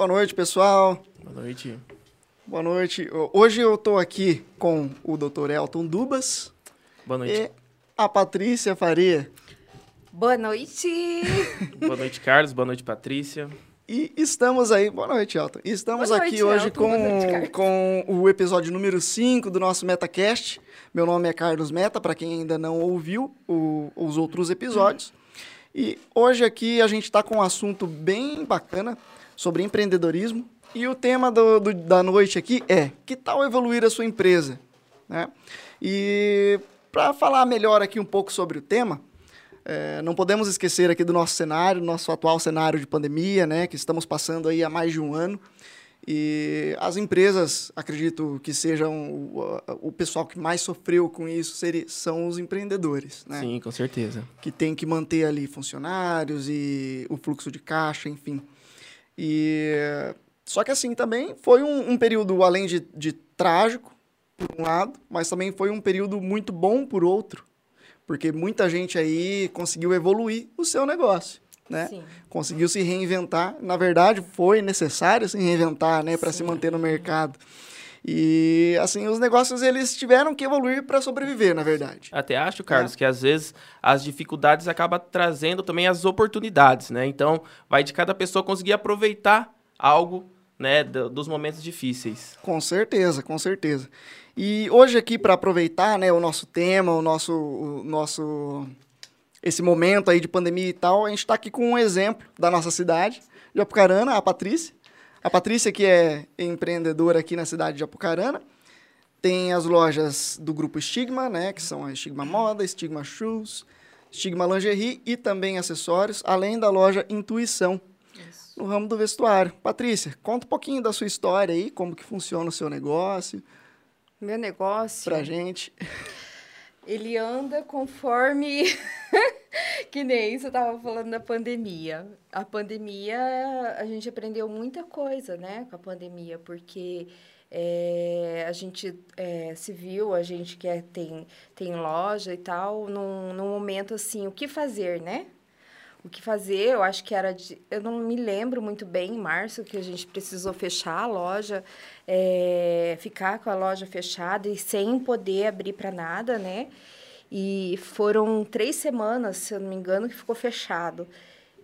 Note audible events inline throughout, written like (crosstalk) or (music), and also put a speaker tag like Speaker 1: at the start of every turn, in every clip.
Speaker 1: Boa noite, pessoal.
Speaker 2: Boa noite.
Speaker 1: Boa noite. Hoje eu estou aqui com o Dr. Elton Dubas.
Speaker 2: Boa noite.
Speaker 1: E a Patrícia Faria.
Speaker 3: Boa noite. (laughs)
Speaker 2: Boa noite, Carlos. Boa noite, Patrícia.
Speaker 1: E estamos aí, boa noite, Elton. E estamos
Speaker 3: Boa
Speaker 1: aqui
Speaker 3: noite,
Speaker 1: hoje
Speaker 3: Elton.
Speaker 1: com,
Speaker 3: noite,
Speaker 1: com o episódio número 5 do nosso MetaCast. Meu nome é Carlos Meta, para quem ainda não ouviu o- os outros episódios. E hoje aqui a gente está com um assunto bem bacana sobre empreendedorismo. E o tema do- do- da noite aqui é: que tal evoluir a sua empresa? Né? E para falar melhor aqui um pouco sobre o tema, é, não podemos esquecer aqui do nosso cenário, nosso atual cenário de pandemia, né, que estamos passando aí há mais de um ano. E as empresas, acredito que sejam o, o pessoal que mais sofreu com isso, seria, são os empreendedores, né?
Speaker 2: Sim, com certeza.
Speaker 1: que tem que manter ali funcionários e o fluxo de caixa, enfim. E só que assim também foi um, um período além de, de trágico por um lado, mas também foi um período muito bom por outro, porque muita gente aí conseguiu evoluir o seu negócio, né? Conseguiu se reinventar. Na verdade, foi necessário se reinventar, né, para se manter no mercado. E assim, os negócios eles tiveram que evoluir para sobreviver, na verdade.
Speaker 2: Até acho, Carlos, que às vezes as dificuldades acabam trazendo também as oportunidades, né? Então, vai de cada pessoa conseguir aproveitar algo, né, do- dos momentos difíceis.
Speaker 1: Com certeza, com certeza. E hoje aqui para aproveitar, né, o nosso tema, o nosso, o nosso esse momento aí de pandemia e tal, a gente está aqui com um exemplo da nossa cidade, de Apucarana, a Patrícia. A Patrícia que é empreendedora aqui na cidade de Apucarana. Tem as lojas do grupo Estigma, né, que são a Estigma Moda, Estigma Shoes, Estigma Lingerie e também acessórios, além da loja Intuição,
Speaker 3: Isso.
Speaker 1: no ramo do vestuário. Patrícia, conta um pouquinho da sua história aí, como que funciona o seu negócio
Speaker 3: Meu negócio,
Speaker 1: pra gente.
Speaker 3: ele anda conforme... (laughs) (laughs) que nem você estava falando da pandemia. A pandemia, a gente aprendeu muita coisa, né, com a pandemia, porque... é, a gente é, se viu, a gente que é- tem, tem loja e tal, num, num momento assim, o que fazer, né? o que fazer. Eu acho que era de, eu não me lembro muito bem em março que a gente precisou fechar a loja, é, ficar com a loja fechada e sem poder abrir para nada, né? E foram três semanas, se eu não me engano, que ficou fechado.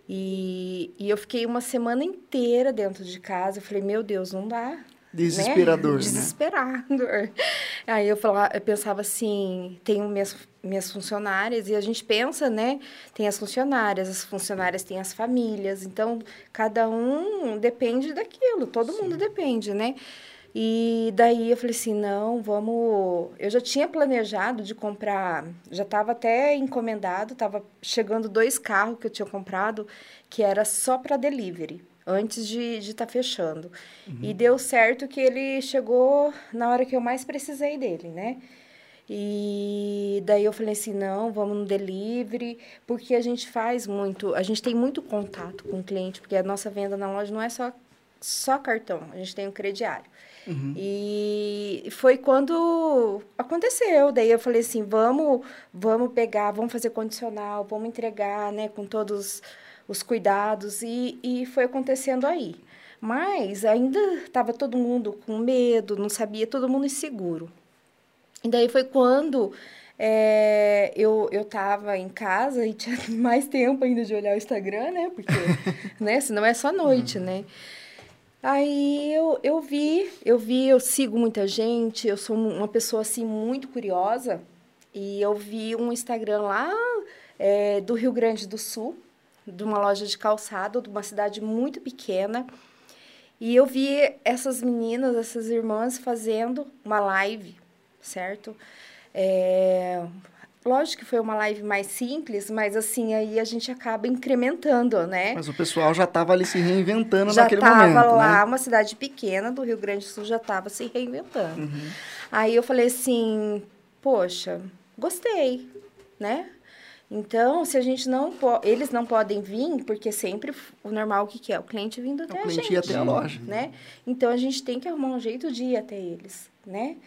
Speaker 3: E, e eu fiquei uma semana inteira dentro de casa. Eu falei, meu Deus, não dá.
Speaker 1: Desesperador, né?
Speaker 3: Desesperador. Aí eu, falava, eu pensava assim, tenho minhas, minhas funcionárias, e a gente pensa, né? Tem as funcionárias, as funcionárias têm as famílias, então cada um depende daquilo, todo mundo depende, né? E daí eu falei assim, não, vamos. Eu já tinha planejado de comprar, já estava até encomendado, estava chegando dois carros que eu tinha comprado, que era só para delivery, antes de estar fechando. E deu certo que ele chegou na hora que eu mais precisei dele, né? E daí eu falei assim, não, vamos no delivery, porque a gente faz muito, a gente tem muito contato com o cliente, porque a nossa venda na loja não é só, só cartão, a gente tem um crediário. E foi quando aconteceu. Daí eu falei assim, vamos, vamos pegar, vamos fazer condicional, vamos entregar, né, com todos os cuidados. E, e foi acontecendo aí. Mas ainda estava todo mundo com medo, não sabia, todo mundo inseguro. E daí foi quando é, eu, eu tava em casa e tinha (laughs) mais tempo ainda de olhar o Instagram, né? Porque, (laughs) né? Senão é só noite, né? Aí eu, eu vi, eu vi, eu sigo muita gente, eu sou uma pessoa, assim, muito curiosa. E eu vi um Instagram lá é, do Rio Grande do Sul, de uma loja de calçado, de uma cidade muito pequena. E eu vi essas meninas, essas irmãs fazendo uma live, certo? É, lógico que foi uma live mais simples, mas assim, aí a gente acaba incrementando, né?
Speaker 1: Mas o pessoal já estava ali se reinventando
Speaker 3: já
Speaker 1: naquele
Speaker 3: estava
Speaker 1: momento,
Speaker 3: lá,
Speaker 1: né?
Speaker 3: uma cidade pequena do Rio Grande do Sul já estava se reinventando.
Speaker 1: Uhum.
Speaker 3: Aí eu falei assim, poxa, gostei, né? Então, se a gente não po- eles não podem vir, porque sempre o normal o que, que é? O cliente vindo até a
Speaker 1: cliente
Speaker 3: gente.
Speaker 1: até a loja.
Speaker 3: Né? Então, a gente tem que arrumar um jeito de ir até eles, né?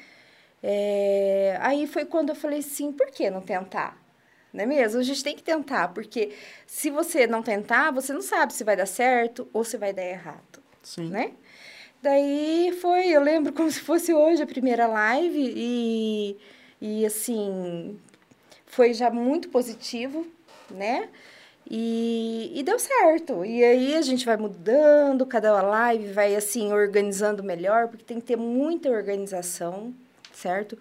Speaker 3: É, aí foi quando eu falei assim, por que não tentar? Não é mesmo? A gente tem que tentar, porque se você não tentar, você não sabe se vai dar certo ou se vai dar errado.
Speaker 1: Sim.
Speaker 3: né? Daí foi, eu lembro (laughs) como se fosse hoje a primeira live e, e assim, foi já muito positivo, né? E, e deu certo. E aí a gente vai mudando, cada live vai assim organizando melhor, porque tem que ter muita organização, certo?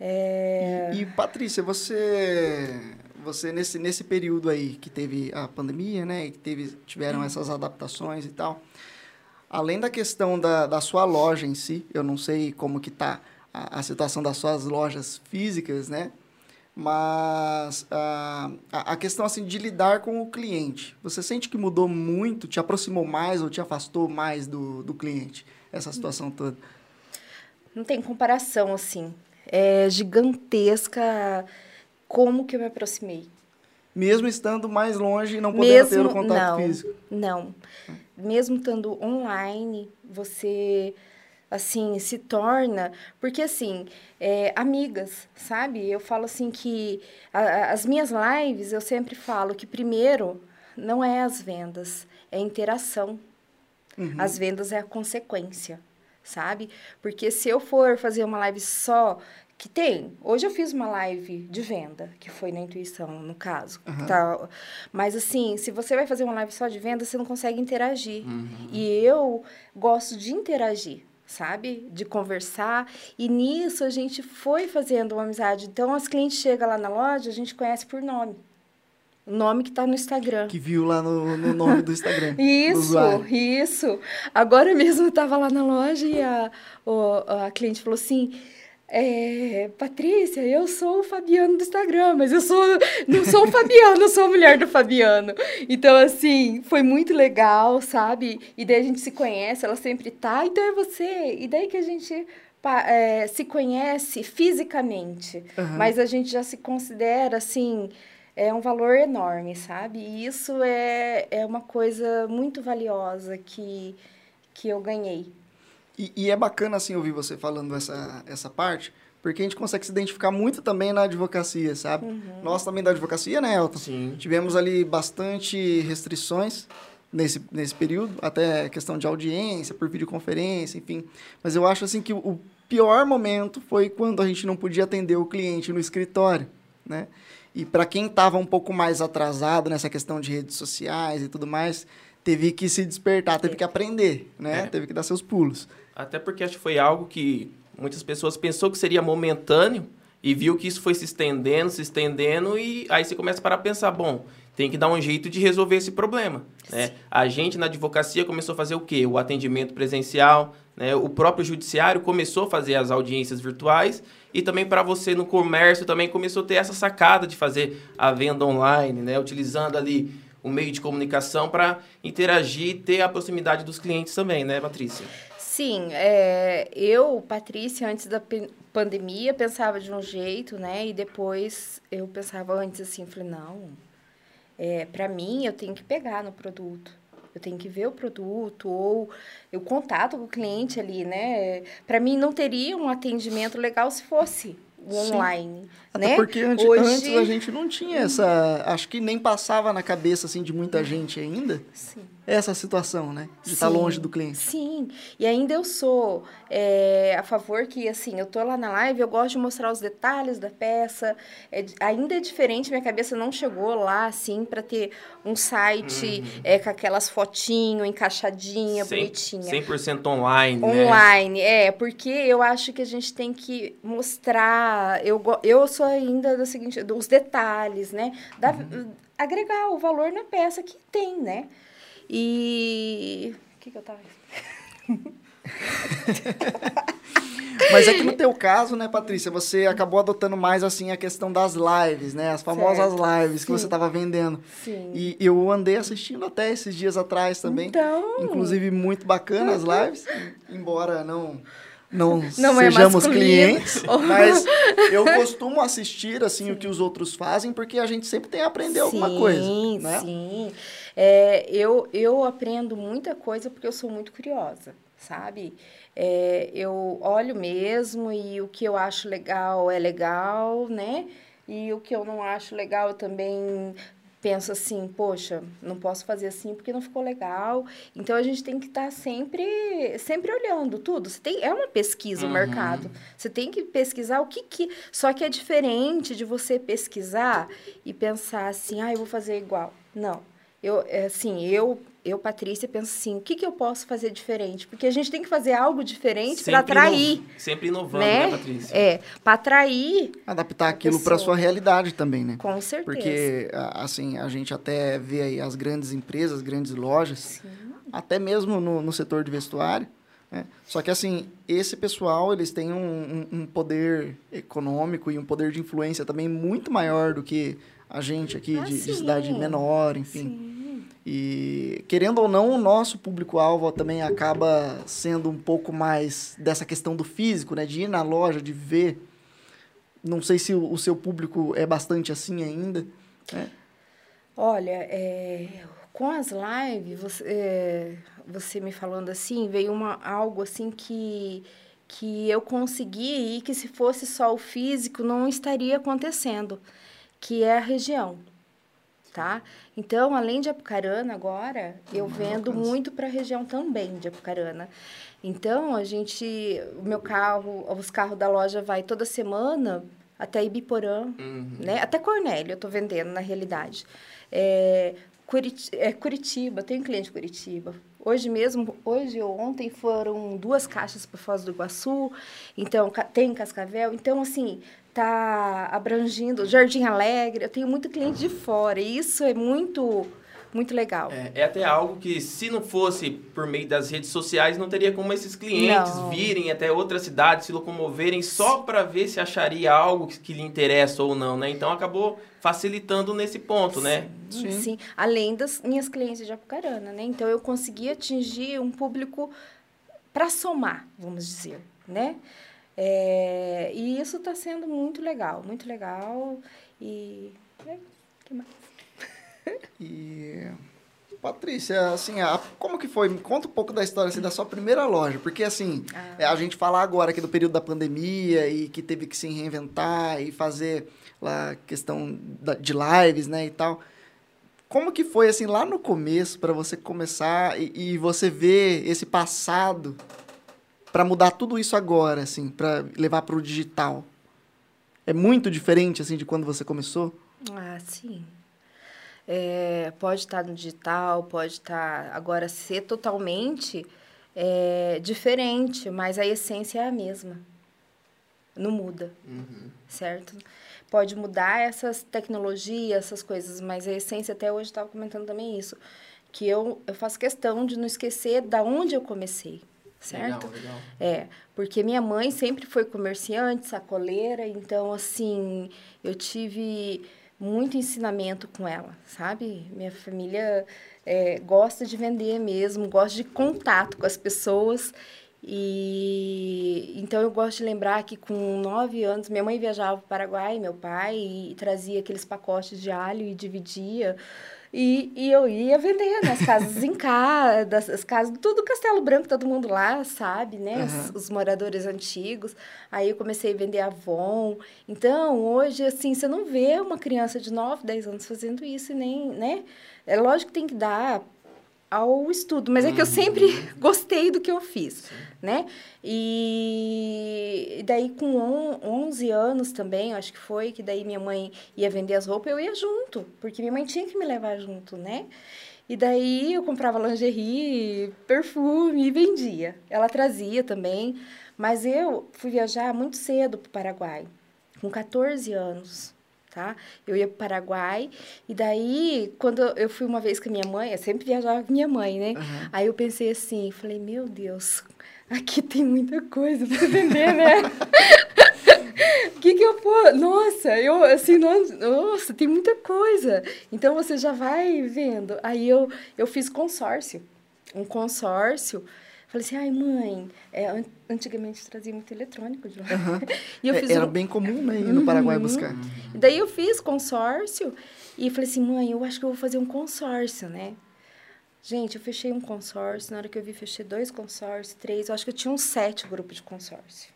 Speaker 3: É...
Speaker 1: E, e, Patrícia, você você nesse, nesse período aí que teve a pandemia, né, e que teve, tiveram essas adaptações e tal, além da questão da, da sua loja em si, eu não sei como que tá a, a situação das suas lojas físicas, né, mas a, a questão assim de lidar com o cliente, você sente que mudou muito, te aproximou mais ou te afastou mais do, do cliente, essa situação toda?
Speaker 3: Não tem comparação, assim, é gigantesca como que eu me aproximei.
Speaker 1: Mesmo estando mais longe e não podendo Mesmo, ter o contato
Speaker 3: não,
Speaker 1: físico?
Speaker 3: Não. Mesmo estando online, você assim se torna porque assim é, amigas sabe eu falo assim que a, as minhas lives eu sempre falo que primeiro não é as vendas é a interação uhum. as vendas é a consequência sabe porque se eu for fazer uma live só que tem. Hoje eu fiz uma live de venda, que foi na intuição, no caso. Uhum. Tá, mas assim, se você vai fazer uma live só de venda, você não consegue interagir. Uhum. E eu gosto de interagir, sabe? De conversar. E nisso a gente foi fazendo uma amizade. Então as clientes chegam lá na loja, a gente conhece por nome. Nome que está no Instagram.
Speaker 1: Que viu lá no, no nome do Instagram. (laughs)
Speaker 3: isso, isso. Agora mesmo eu estava lá na loja e a, o, a cliente falou assim é, Patrícia, eu sou o Fabiano do Instagram, mas eu sou não sou o Fabiano, eu sou a mulher do Fabiano. Então, assim, foi muito legal, sabe? E daí a gente se conhece, ela sempre tá, então é você. E daí que a gente é, se conhece fisicamente, uhum. mas a gente já se considera, assim, é um valor enorme, sabe? E isso é, é uma coisa muito valiosa que, que eu ganhei.
Speaker 1: E, e, é bacana, assim, ouvir você falando essa, essa parte, porque a gente consegue se identificar muito também na advocacia, sabe? Uhum. Nós também da advocacia, né, Elton?
Speaker 2: Sim.
Speaker 1: Tivemos ali bastante restrições nesse, nesse período, até questão de audiência, por videoconferência, enfim. Mas eu acho, assim, que o pior momento foi quando a gente não podia atender o cliente no escritório, né? E para quem estava um pouco mais atrasado nessa questão de redes sociais e tudo mais, teve que se despertar, teve que aprender, né? É. Teve que dar seus pulos.
Speaker 2: Até porque acho que foi algo que muitas pessoas pensou que seria momentâneo e viu que isso foi se estendendo, se estendendo e aí você começa para pensar, bom, tem que dar um jeito de resolver esse problema. Né? A gente na advocacia começou a fazer o quê? O atendimento presencial, né? o próprio judiciário começou a fazer as audiências virtuais e também para você no comércio também começou a ter essa sacada de fazer a venda online, né? utilizando ali o meio de comunicação para interagir e ter a proximidade dos clientes também, né, Patrícia?
Speaker 3: Sim, é, eu, Patrícia, antes da pandemia, pensava de um jeito, né? E depois eu pensava antes assim, falei, não, é, para mim eu tenho que pegar no produto. Eu tenho que ver o produto ou o contato com o cliente ali, né? Para mim não teria um atendimento legal se fosse online, Sim.
Speaker 1: Até
Speaker 3: né?
Speaker 1: porque antes, Hoje... antes a gente não tinha essa, acho que nem passava na cabeça assim de muita gente ainda.
Speaker 3: Sim
Speaker 1: essa situação, né? De estar longe do cliente.
Speaker 3: Sim, e ainda eu sou é, a favor que, assim, eu tô lá na live, eu gosto de mostrar os detalhes da peça. É, ainda é diferente, minha cabeça não chegou lá, assim, para ter um site uhum. é, com aquelas fotinhos encaixadinha, 100, bonitinha.
Speaker 2: 100% online,
Speaker 3: né? Online, é, porque eu acho que a gente tem que mostrar, eu, eu sou ainda do seguinte, dos detalhes, né? Da, uhum. Agregar o valor na peça que tem, né? E. O que, que eu tava. (laughs)
Speaker 1: Mas é que no teu caso, né, Patrícia, você acabou adotando mais assim a questão das lives, né? As famosas certo. lives Sim. que você estava vendendo.
Speaker 3: Sim.
Speaker 1: E eu andei assistindo até esses dias atrás também.
Speaker 3: Então.
Speaker 1: Inclusive, muito bacana as lives, embora não não, (laughs) não é sejamos é clientes, (laughs) mas eu costumo assistir assim sim. o que os outros fazem porque a gente sempre tem a aprender sim, alguma coisa, né?
Speaker 3: Sim. É, eu eu aprendo muita coisa porque eu sou muito curiosa, sabe? É, eu olho mesmo e o que eu acho legal é legal, né? E o que eu não acho legal eu também penso assim, poxa, não posso fazer assim porque não ficou legal. Então a gente tem que estar tá sempre, sempre olhando tudo. Você tem, é uma pesquisa uhum. o mercado. Você tem que pesquisar o que que. Só que é diferente de você pesquisar e pensar assim, ah, eu vou fazer igual. Não. Eu, é assim, eu eu, Patrícia, penso assim, o que, que eu posso fazer diferente? Porque a gente tem que fazer algo diferente para atrair.
Speaker 2: sempre inovando, né, né Patrícia?
Speaker 3: É, para atrair.
Speaker 1: Adaptar aquilo para sua realidade também, né?
Speaker 3: Com certeza.
Speaker 1: Porque, assim, a gente até vê aí as grandes empresas, grandes lojas, Sim. até mesmo no, no setor de vestuário. Né? Só que, assim, esse pessoal, eles têm um, um, um poder econômico e um poder de influência também muito maior do que a gente aqui, ah, de, de, cidade menor, enfim. Sim. E, querendo ou não, o nosso público-alvo também acaba sendo um pouco mais dessa questão do físico, né? De ir na loja, de ver. Não sei se o, o seu público é bastante assim ainda. Né?
Speaker 3: Olha, é, com as lives, você, é, você me falando assim, veio uma, algo assim que, que eu consegui e que se fosse só o físico não estaria acontecendo, que é a região tá? Então, além de Apucarana agora, eu vendo muito para a região também de Apucarana. Então, a gente, o meu carro, os carros da loja vai toda semana até Ibiporã, uhum. né? Até Cornélio eu tô vendendo, na realidade. É, Curitiba, é, Curitiba, tenho cliente de Curitiba. Hoje mesmo, hoje ou ontem foram duas caixas para Foz do Iguaçu, então tem Cascavel. Então, assim, está abrangindo Jardim Alegre. Eu tenho muito cliente de fora e isso é muito muito legal.
Speaker 2: É, é, até algo que, se não fosse por meio das redes sociais, não teria como esses clientes não. virem até outras cidades, se locomoverem só para ver se acharia algo que, que, lhe interessa ou não, né? Então acabou facilitando nesse ponto, né?
Speaker 3: sim, né? Sim. sim. Além das minhas clientes de Apucarana, né? Então eu consegui atingir um público para somar, vamos dizer, né? É, e isso está sendo muito legal, muito legal. E. É, que mais? (laughs)
Speaker 1: e. Patrícia, assim, a, como que foi? Conta um pouco da história assim, da sua primeira loja, porque assim, ah. a gente fala agora aqui do período da pandemia e que teve que se reinventar e fazer lá questão da, de lives, né, e tal. Como que foi assim lá no começo para você começar e, e você ver esse passado para mudar tudo isso agora, assim, para levar para o digital? É muito diferente, assim, de quando você começou?
Speaker 3: Ah, sim. É, pode estar no digital, pode estar... Agora, ser totalmente é, diferente, mas a essência é a mesma. Não muda, uhum. certo? Pode mudar essas tecnologias, essas coisas, mas a essência, até hoje estava comentando também isso, que eu, eu faço questão de não esquecer da onde eu comecei certo? Legal, legal. É, porque minha mãe sempre foi comerciante, sacoleira, então, assim, eu tive muito ensinamento com ela, sabe? Minha família é, gosta de vender mesmo, gosta de contato com as pessoas. E então eu gosto de lembrar que com nove anos minha mãe viajava para o Paraguai, meu pai, e, e trazia aqueles pacotes de alho e dividia. E, e eu ia vender nas casas em (laughs) casa, as casas, tudo Castelo Branco, todo mundo lá, sabe, né? Uhum. Os, os, moradores antigos. Aí eu comecei a vender Avon. Então, hoje, assim, você não vê uma criança de 9, 10 anos fazendo isso, nem, né? É lógico que tem que dar ao estudo, mas é que eu sempre uhum. (laughs) gostei do que eu fiz, né? E daí com 11 anos também, acho que foi, que daí minha mãe ia vender as roupas, eu ia junto, porque minha mãe tinha que me levar junto, né? E daí eu comprava lingerie, perfume e vendia. Ela trazia também, mas eu fui viajar muito cedo para o Paraguai, com 14 anos tá? Eu ia para o Paraguai, e daí, quando eu fui uma vez com a minha mãe, eu sempre viajava com minha mãe, né? Uhum. Aí eu pensei assim, falei, meu Deus, aqui tem muita coisa para vender, né? O (laughs) que que eu pô? Nossa, eu assim, nossa, tem muita coisa. Então você já vai vendo. Aí eu eu fiz consórcio. Um consórcio Falei assim, ai, mãe, é, antigamente trazia muito eletrônico de lá. Uhum.
Speaker 1: e eu é, fiz Era um... bem comum, né, ir no Paraguai uhum. buscar.
Speaker 3: E daí eu fiz consórcio e falei assim, mãe, eu acho que eu vou fazer um consórcio, né? Gente, eu fechei um consórcio, na hora que eu vi, fechei dois consórcios, três, eu acho que eu tinha uns sete grupos de consórcio.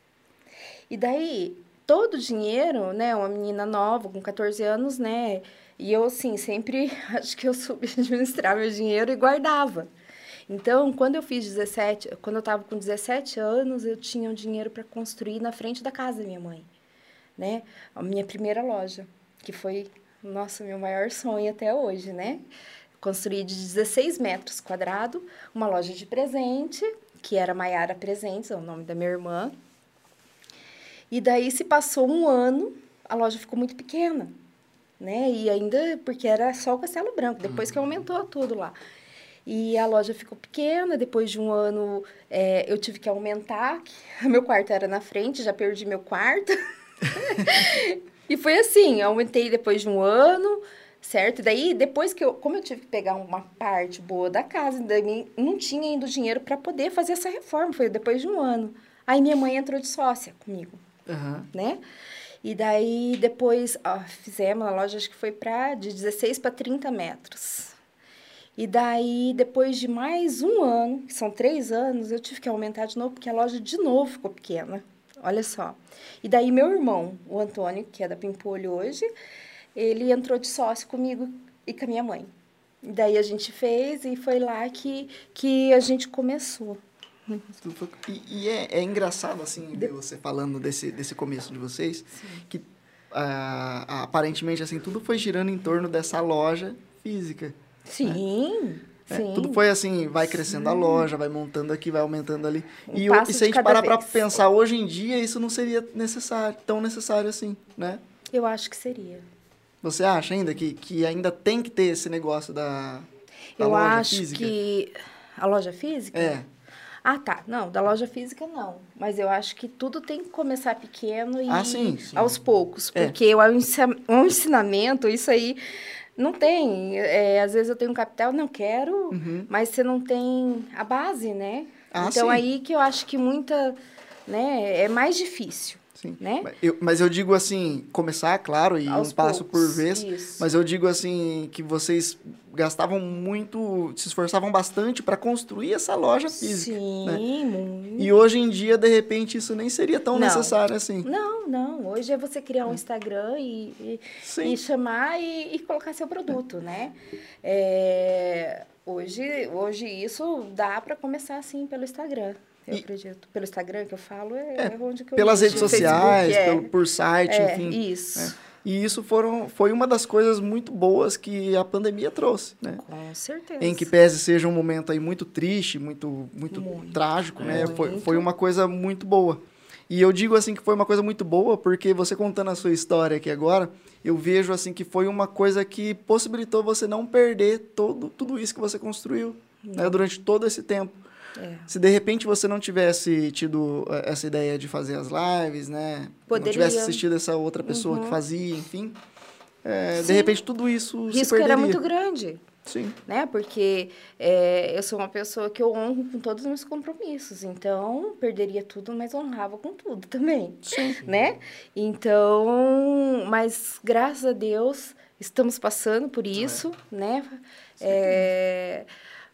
Speaker 3: E daí, todo o dinheiro, né, uma menina nova, com 14 anos, né, E eu, assim, sempre (laughs) acho que eu (laughs) soube administrar meu dinheiro e guardava. Então, quando eu fiz 17, quando eu estava com 17 anos, eu tinha um dinheiro para construir na frente da casa da minha mãe, né? A minha primeira loja, que foi, nossa, meu maior sonho até hoje, né? Construí de 16 metros quadrados, uma loja de presente, que era Maiara Presentes, é o nome da minha irmã. E daí se passou um ano, a loja ficou muito pequena, né? E ainda porque era só o Castelo Branco, depois que aumentou tudo lá. E a loja ficou pequena, depois de um ano é, eu tive que aumentar, (laughs) meu quarto era na frente, já perdi meu quarto. (laughs) e foi assim, aumentei depois de um ano, certo? E daí, depois que eu, como eu tive que pegar uma parte boa da casa, daí não tinha ainda o dinheiro para poder fazer essa reforma, foi depois de um ano. Aí minha mãe entrou de sócia comigo,
Speaker 1: Aham.
Speaker 3: né? E daí, depois, ó, fizemos a loja, acho que foi para de 16 para 30 metros. E daí, depois de mais um ano, que são três anos, eu tive que aumentar de novo, porque a loja de novo ficou pequena. Olha só. E daí, meu irmão, o Antônio, que é da Pimpolho hoje, ele entrou de sócio comigo e com a minha mãe. E daí a gente fez e foi lá que, que a gente começou.
Speaker 1: E, e é, é engraçado, assim, ver você falando desse, desse começo de vocês, que ah, aparentemente, assim, tudo foi girando em torno dessa loja física.
Speaker 3: Sim,
Speaker 1: né?
Speaker 3: sim.
Speaker 1: Tudo foi assim, vai crescendo a loja, vai montando aqui, vai aumentando ali.
Speaker 3: Um
Speaker 1: e, e se a gente parar
Speaker 3: vez.
Speaker 1: pensar hoje em dia, isso não seria necessário, tão necessário assim, né?
Speaker 3: Eu acho que seria.
Speaker 1: Você acha ainda que, que ainda tem que ter esse negócio da, da
Speaker 3: Eu
Speaker 1: loja
Speaker 3: acho
Speaker 1: física?
Speaker 3: que. A loja física?
Speaker 1: É.
Speaker 3: Ah, tá. Não, da loja física não. Mas eu acho que tudo tem que começar pequeno e
Speaker 1: Ah, sim, sim.
Speaker 3: aos poucos.
Speaker 1: É.
Speaker 3: Porque ensi- o ensinamento, isso aí não tem. É, às vezes eu tenho um capital, não quero,
Speaker 1: Uhum.
Speaker 3: mas você não tem a base, né?
Speaker 1: Ah,
Speaker 3: então
Speaker 1: sim.
Speaker 3: aí que eu acho que muita. Né, é mais difícil.
Speaker 1: Sim.
Speaker 3: Né?
Speaker 1: Mas eu, mas eu digo assim, começar, claro, e
Speaker 3: Aos
Speaker 1: um passo por
Speaker 3: poucos,
Speaker 1: vez.
Speaker 3: isso.
Speaker 1: Mas eu digo assim, que vocês gastavam muito, se esforçavam bastante para construir essa loja física.
Speaker 3: Sim,
Speaker 1: né?
Speaker 3: muito.
Speaker 1: E hoje em dia, de repente, isso nem seria tão
Speaker 3: Não.
Speaker 1: necessário assim.
Speaker 3: Não, não. Hoje é você criar um Instagram e, e, e chamar e, e colocar seu produto, né? É, hoje, hoje isso dá para começar assim pelo Instagram. Eu
Speaker 1: E-
Speaker 3: acredito. Pelo Instagram que eu falo é,
Speaker 1: É,
Speaker 3: onde que eu
Speaker 1: Pelas redes sociais,
Speaker 3: Facebook,
Speaker 1: pelo, por site,
Speaker 3: é,
Speaker 1: enfim.
Speaker 3: é, isso.
Speaker 1: E isso foram, foi uma das coisas muito boas que a pandemia trouxe, né?
Speaker 3: Com certeza.
Speaker 1: Em que pese seja um momento aí muito triste, muito, muito,
Speaker 3: Muito.
Speaker 1: trágico, né? Foi,
Speaker 3: Muito.
Speaker 1: foi uma coisa muito boa. E eu digo assim que foi uma coisa muito boa porque você contando a sua história aqui agora, eu vejo assim que foi uma coisa que possibilitou você não perder todo, tudo isso que você construiu né? durante todo esse tempo.
Speaker 3: É.
Speaker 1: Se de repente você não tivesse tido eh, essa ideia de fazer as lives, né? Não
Speaker 3: Poderia.
Speaker 1: tivesse assistido essa outra pessoa que
Speaker 3: Uhum.
Speaker 1: fazia, enfim, eh, de
Speaker 3: Sim.
Speaker 1: repente tudo isso
Speaker 3: O risco era muito grande.
Speaker 1: Sim.
Speaker 3: né? Porque é, eu sou uma pessoa que eu honro com todos os meus compromissos. Então, perderia tudo, mas honrava com tudo também,
Speaker 1: Sim. (laughs)
Speaker 3: né? Então, mas graças a Deus estamos passando por isso, né? É,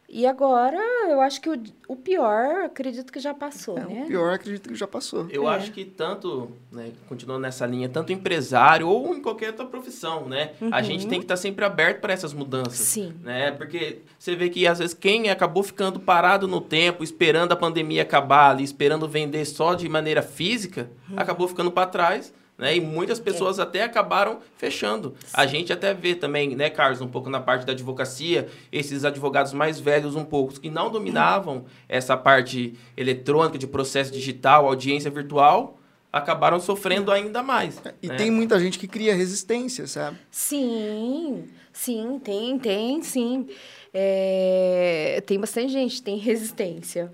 Speaker 3: e agora, eu acho que o, o pior, acredito que já passou,
Speaker 1: É,
Speaker 3: né?
Speaker 1: O pior acredito que já passou.
Speaker 2: Eu
Speaker 3: É.
Speaker 2: acho que tanto, né, continuando nessa linha, tanto empresário ou em qualquer outra profissão, né? A gente tem que estar sempre aberto para essas mudanças.
Speaker 3: Sim.
Speaker 2: Né? Porque você vê que às vezes quem acabou ficando parado no tempo, esperando a pandemia acabar ali, esperando vender só de maneira física, acabou ficando para trás. Né? E muitas pessoas até acabaram fechando. A gente até vê também, né, Carlos, um pouco na parte da advocacia, esses advogados mais velhos, um pouco, que não dominavam essa parte eletrônica de processo digital, audiência virtual, acabaram sofrendo ainda mais.
Speaker 1: E
Speaker 2: né?
Speaker 1: tem muita gente que cria resistência, sabe?
Speaker 3: Sim, sim, tem, tem, sim. É, tem bastante gente que tem resistência.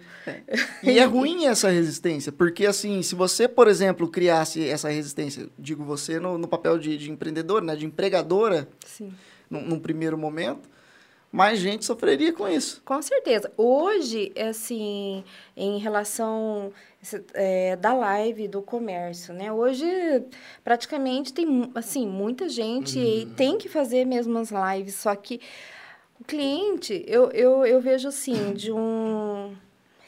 Speaker 1: E é ruim essa resistência, porque assim, se você, por exemplo, criasse essa resistência, digo você no, no papel de, de empreendedor, né, de empregadora,
Speaker 3: Sim.
Speaker 1: num, num primeiro momento, mais gente sofreria com isso.
Speaker 3: Com certeza. Hoje, assim, em relação é, da live, do comércio, né? Hoje, praticamente, tem, assim, muita gente e tem que fazer mesmo as lives, só que cliente, eu, eu, eu vejo assim, de um...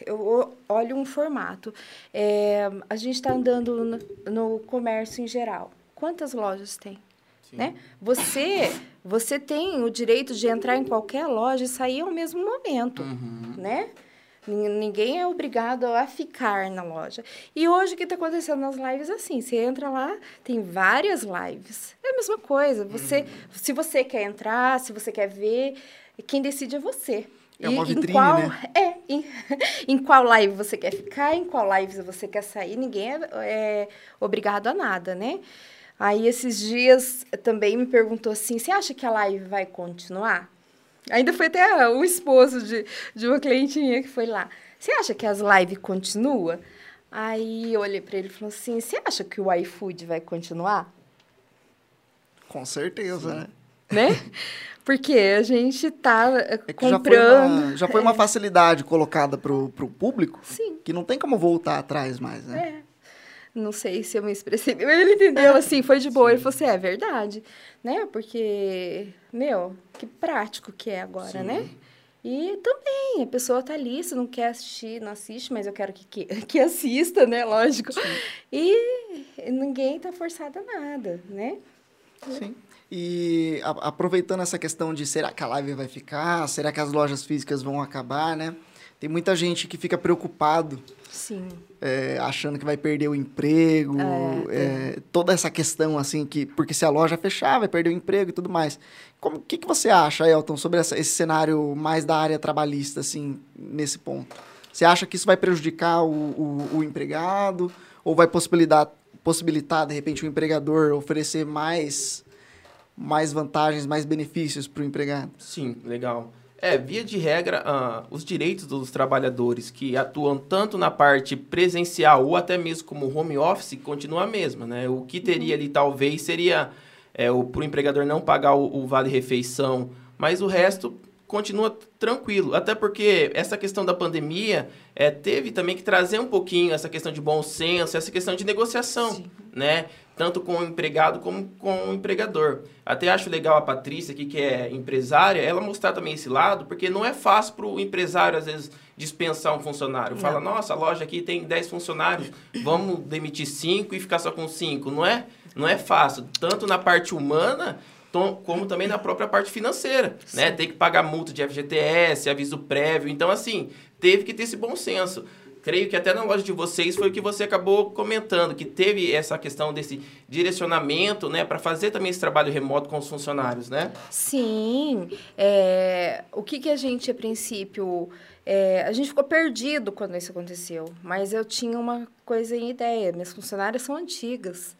Speaker 3: Eu olho um formato. É, a gente está andando no, no comércio em geral. Quantas lojas tem? né? Você, você tem o direito de entrar em qualquer loja e sair ao mesmo momento,
Speaker 2: Uhum.
Speaker 3: né? Nin- Ninguém é obrigado a ficar na loja. E hoje o que está acontecendo nas lives é assim, você entra lá, tem várias lives. É a mesma coisa. Você,
Speaker 1: Uhum.
Speaker 3: se você quer entrar, se você quer ver, quem decide é você.
Speaker 1: É uma vitrine,
Speaker 3: em qual,
Speaker 1: né? (laughs)
Speaker 3: É, em, (laughs) em qual live você quer ficar, em qual live você quer sair, ninguém é, é obrigado a nada, né? Aí, esses dias, também me perguntou assim, você acha que a live vai continuar? Ainda foi até o esposo de, de uma cliente minha que foi lá. Você acha que as lives continuam? Aí, eu olhei para ele e falei assim, você acha que o iFood vai continuar?
Speaker 1: Com certeza, né? (laughs)
Speaker 3: Né? Porque a gente tá eh,
Speaker 1: É que já foi,
Speaker 3: comprando...
Speaker 1: uma, já foi uma facilidade colocada pro, pro público
Speaker 3: Sim.
Speaker 1: que não tem como voltar atrás mais, né?
Speaker 3: É. Não sei se eu me expressei. Ele entendeu, assim, foi de boa. Ele falou assim, é verdade, né? Porque, meu, que prático que é agora,
Speaker 2: Sim.
Speaker 3: né? E também, a pessoa tá ali, se não quer assistir, não assiste, mas eu quero que, que, (laughs) que assista, né? Lógico. E ninguém tá forçado a nada, né?
Speaker 1: Sim. E a- aproveitando essa questão de será que a live vai ficar, será que as lojas físicas vão acabar, né? Tem muita gente que fica preocupado,
Speaker 3: Sim.
Speaker 1: é, achando que vai perder o emprego, é, toda essa questão assim que porque se a loja fechar vai perder o emprego e tudo mais. Como que que você acha, Elton, sobre essa- esse cenário mais da área trabalhista assim nesse ponto? Você acha que isso vai prejudicar o, o, o empregado ou vai possibilitar possibilitar de repente o empregador oferecer mais mais vantagens, mais benefícios para o empregado?
Speaker 2: Sim, legal. É, via de regra, ah, os direitos dos trabalhadores que atuam tanto na parte presencial ou até mesmo como home office continua a mesma, né? O que teria ali talvez seria é, o para o empregador não pagar o, o vale refeição, mas o resto continua tranquilo. Até porque essa questão da pandemia é, teve também que trazer um pouquinho essa questão de bom senso, essa questão de negociação, né? Tanto com o empregado como com o empregador. Até acho legal a Patrícia aqui, que é empresária, ela mostrar também esse lado, porque não é fácil para o empresário, às vezes, dispensar um funcionário. Fala, nossa, a loja aqui tem 10 funcionários, vamos demitir 5 e ficar só com 5. Não é, não é fácil, tanto na parte humana como também na própria parte financeira, né? Tem que pagar multa de FGTS, aviso prévio. Então, assim, teve que ter esse bom senso. Creio que até na loja de vocês foi o que você acabou comentando, que teve essa questão desse direcionamento, né, para fazer também esse trabalho remoto com os funcionários, né?
Speaker 3: Sim. É, o que, que a gente, a princípio. é, a gente ficou perdido quando isso aconteceu, mas eu tinha uma coisa em ideia. Minhas funcionárias são antigas.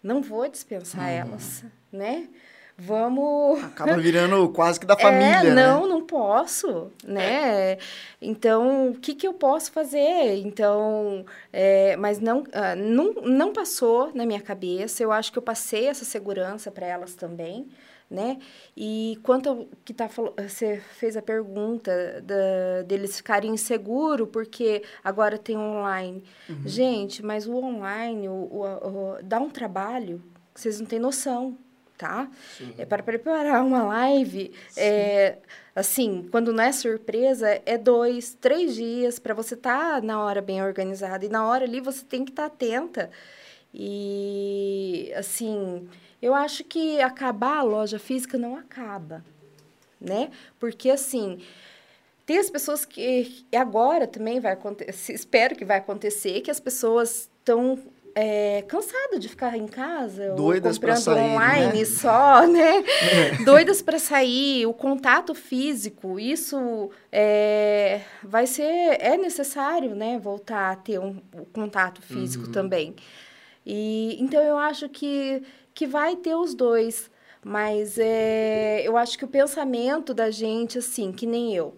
Speaker 3: Não vou dispensar elas, né? Vamos. (laughs)
Speaker 1: Acaba virando quase que da família,
Speaker 3: é,
Speaker 1: né?
Speaker 3: não, não posso, né? Então, o que, que eu posso fazer? Então, é, mas não, ah, não, não passou na minha cabeça. Eu acho que eu passei essa segurança para elas também, né? E quanto ao que tá falando, você fez a pergunta da, deles ficarem inseguros porque agora tem online. Gente, mas o online o, o- o- dá um trabalho que vocês não têm noção, tá? É para preparar uma live, é, assim, quando não é surpresa, é dois, três dias para você estar na hora bem organizada. E na hora ali você tem que estar atenta. E, assim, eu acho que acabar a loja física não acaba, né? Porque, assim, tem as pessoas que agora também vai acontecer, espero que vai acontecer, que as pessoas estão é, cansadas de ficar em casa
Speaker 1: Doidas
Speaker 3: comprando
Speaker 1: sair,
Speaker 3: online
Speaker 1: né? (laughs)
Speaker 3: só, né? Doidas para sair, o contato físico, isso é, vai ser é necessário, né? Voltar a ter um, o contato físico também. E então eu acho que que vai ter os dois, mas é, eu acho que o pensamento da gente assim, que nem eu,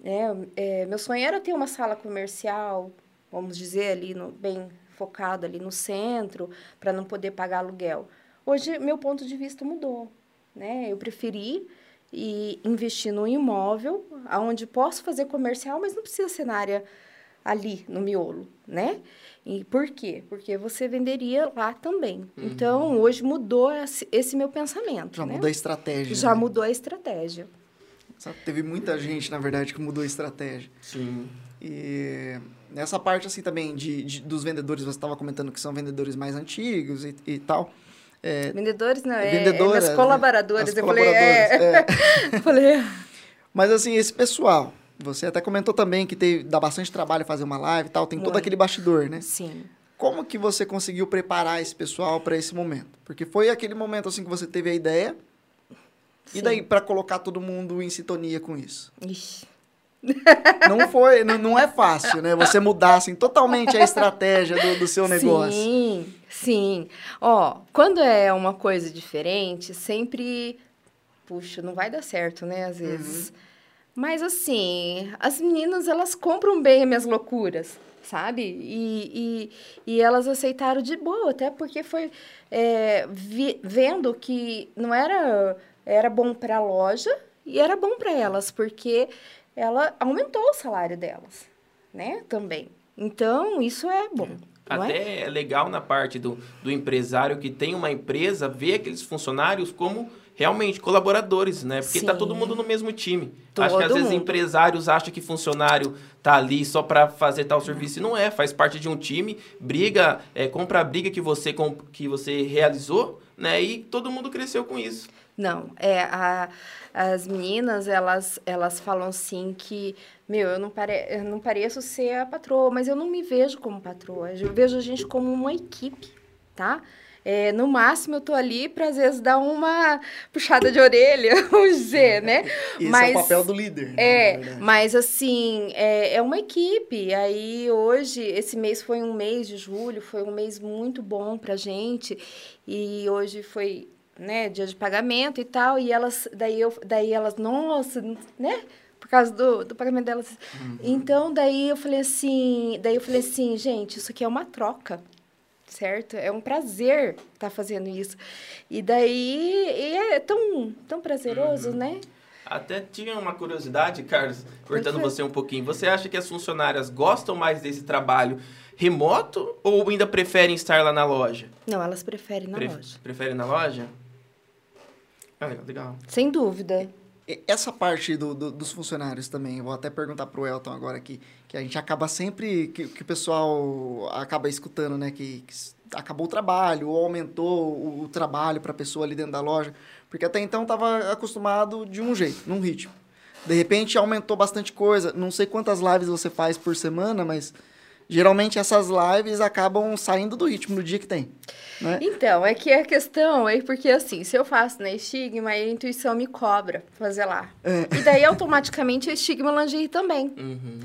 Speaker 3: né? É, meu sonho era ter uma sala comercial, vamos dizer, ali no, bem focado ali no centro, para não poder pagar aluguel. Hoje, meu ponto de vista mudou. Né? Eu preferi e investir num imóvel onde posso fazer comercial, mas não precisa ser na área ali, no miolo, né? E por quê? Porque você venderia lá também. Então, hoje mudou esse, meu pensamento.
Speaker 1: Já
Speaker 3: né?
Speaker 1: muda a estratégia.
Speaker 3: Já
Speaker 1: né?
Speaker 3: mudou a estratégia.
Speaker 1: Sabe, Teve muita gente, na verdade, que mudou a estratégia.
Speaker 2: Sim.
Speaker 1: E nessa parte, assim, também, de, de- dos vendedores, você estava comentando que são vendedores mais antigos e, e tal. É,
Speaker 3: Vendedores, não, é,
Speaker 1: vendedoras,
Speaker 3: é
Speaker 1: né?
Speaker 3: meus colaboradores.
Speaker 1: As
Speaker 3: eu falei, é.
Speaker 1: é.
Speaker 3: Eu (laughs) falei, é.
Speaker 1: Mas assim, esse pessoal, você até comentou também que teve, dá bastante trabalho fazer uma live e tal, tem todo aquele bastidor, né?
Speaker 3: sim.
Speaker 1: Como que você conseguiu preparar esse pessoal para esse momento? Porque foi aquele momento assim que você teve a ideia, e
Speaker 3: sim.
Speaker 1: daí para colocar todo mundo em sintonia com isso?
Speaker 3: Ixi.
Speaker 1: Não foi, não, não é fácil, né? Você mudar assim totalmente a estratégia do, do seu negócio.
Speaker 3: Sim, sim. Ó, quando é uma coisa diferente, sempre. Puxa, não vai dar certo, né? Às vezes. Mas assim, as meninas, elas compram bem as minhas loucuras, sabe? E, e, e elas aceitaram de boa, até porque foi é, vi- vendo que não era, era bom para a loja e era bom para elas, porque ela aumentou o salário delas, né? Também. Então, isso é bom. não é?
Speaker 2: Até é legal na parte do, do empresário que tem uma empresa ver aqueles funcionários como realmente colaboradores, né? Porque tá
Speaker 3: Sim.
Speaker 2: todo mundo no mesmo time.
Speaker 3: Todo
Speaker 2: Acho que às vezes
Speaker 3: mundo.
Speaker 2: empresários acham que funcionário tá ali só para fazer tal serviço. E não é, faz parte de um time, briga, é, compra a briga que você, que você realizou, né? E todo mundo cresceu com isso.
Speaker 3: Não, é, a- as meninas, elas, elas falam assim que, meu, eu não, pare, eu não pareço ser a patroa, mas eu não me vejo como patroa, eu vejo a gente como uma equipe, tá? É, no máximo, eu tô ali para, às vezes, dar uma puxada de orelha, (laughs) vamos dizer, né?
Speaker 1: Esse é o papel do líder. né,
Speaker 3: É,
Speaker 1: verdade.
Speaker 3: mas assim, é, é uma equipe. Aí hoje, esse mês foi um mês de julho, foi um mês muito bom pra gente. E hoje foi, né, dia de pagamento e tal. E elas, daí, eu, daí elas, nossa, né? Por causa do, do pagamento delas. Então, daí eu falei assim, daí eu falei assim, gente, isso aqui é uma troca. Certo? É um prazer estar fazendo isso. E daí e é tão, tão prazeroso, né?
Speaker 2: Até tinha uma curiosidade, Carlos, cortando você um pouquinho. Você acha que as funcionárias gostam mais desse trabalho remoto ou ainda preferem estar lá na loja?
Speaker 3: Não, elas preferem na
Speaker 2: Pre-
Speaker 3: loja.
Speaker 2: Preferem na loja? Ah, legal.
Speaker 3: Sem dúvida.
Speaker 1: Essa parte do- do- dos funcionários também, eu vou até perguntar pro Elton agora aqui, que a gente acaba sempre, que, que o pessoal acaba escutando, né, que, que acabou o trabalho, ou aumentou o, o trabalho para a pessoa ali dentro da loja, porque até então estava acostumado de um jeito, num ritmo. De repente aumentou bastante coisa, não sei quantas lives você faz por semana, mas geralmente essas lives acabam saindo do ritmo no dia que tem, né?
Speaker 3: Então, é que a questão é porque, assim, se eu faço na Estigma, a intuição me cobra fazer lá.
Speaker 1: É.
Speaker 3: E daí, automaticamente, a Estigma Lingerie também.
Speaker 2: Uhum.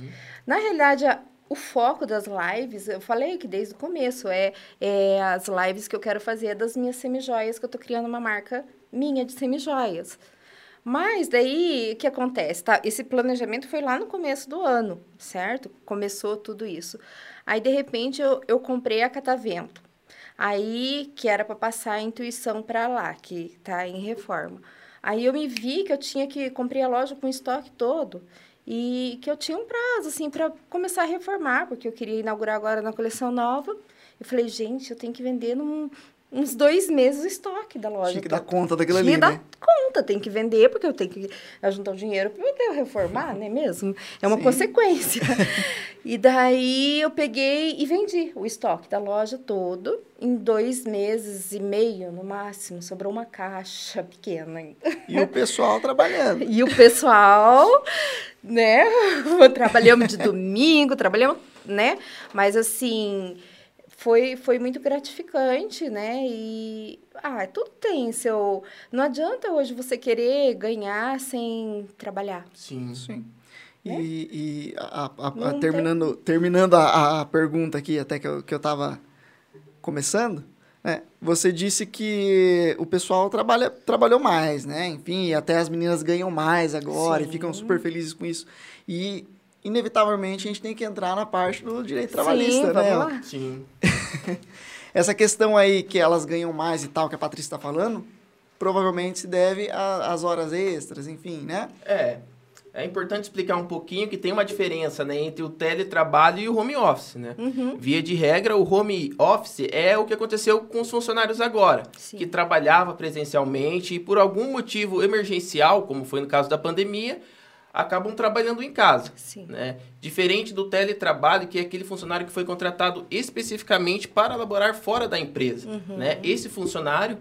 Speaker 3: Na realidade, a- o foco das lives, eu falei que desde o começo, é, é as lives que eu quero fazer das minhas semijoias, que eu tô criando uma marca minha de semijoias. Mas daí, o que acontece? Tá? Esse planejamento foi lá no começo do ano, certo? Começou tudo isso. Aí, de repente, eu, eu comprei a Catavento. Aí, que era para passar a intuição para lá, que tá em reforma. Aí eu me vi que eu tinha que comprei a loja com o estoque todo e que eu tinha um prazo assim para começar a reformar, porque eu queria inaugurar agora na coleção nova. Eu falei, gente, eu tenho que vender num, uns dois meses o estoque da loja.
Speaker 1: Tinha que dar
Speaker 3: toda.
Speaker 1: conta daquilo
Speaker 3: Tinha
Speaker 1: ali,
Speaker 3: que dar
Speaker 1: né?
Speaker 3: conta, tem que vender, porque eu tenho que juntar o dinheiro para eu reformar, não é mesmo? É uma
Speaker 1: Sim.
Speaker 3: consequência. (laughs) e daí eu peguei e vendi o estoque da loja todo em dois meses e meio, no máximo. Sobrou uma caixa (laughs) pequena ainda.
Speaker 1: E o pessoal trabalhando.
Speaker 3: E o pessoal, né? (laughs) Trabalhamos de domingo, trabalhamos, né? Mas assim, foi, foi muito gratificante, né? E ah, tudo tem seu. Não adianta hoje você querer ganhar sem trabalhar.
Speaker 2: Sim.
Speaker 1: Sim. E, e a- a- a- terminando, terminando a, a pergunta aqui, até que eu, que eu tava começando, né? Você disse que o pessoal trabalha, trabalhou mais, né? Enfim, até as meninas ganham mais agora
Speaker 3: Sim.
Speaker 1: e ficam super felizes com isso. E, inevitavelmente, a gente tem que entrar na parte do direito trabalhista,
Speaker 3: Sim,
Speaker 1: né?
Speaker 3: vamos lá.
Speaker 2: Sim. (laughs)
Speaker 1: Essa questão aí que elas ganham mais e tal, que a Patrícia está falando, provavelmente se deve às horas extras, enfim, né?
Speaker 2: É. É importante explicar um pouquinho que tem uma diferença né, entre o teletrabalho e o home office, né?
Speaker 3: Uhum.
Speaker 2: Via de regra, o home office é o que aconteceu com os funcionários agora,
Speaker 3: Sim.
Speaker 2: que trabalhava presencialmente e por algum motivo emergencial, como foi no caso da pandemia, acabam trabalhando em casa.
Speaker 3: Sim.
Speaker 2: Né? Diferente do teletrabalho, que é aquele funcionário que foi contratado especificamente para laborar fora da empresa. Né? Esse funcionário,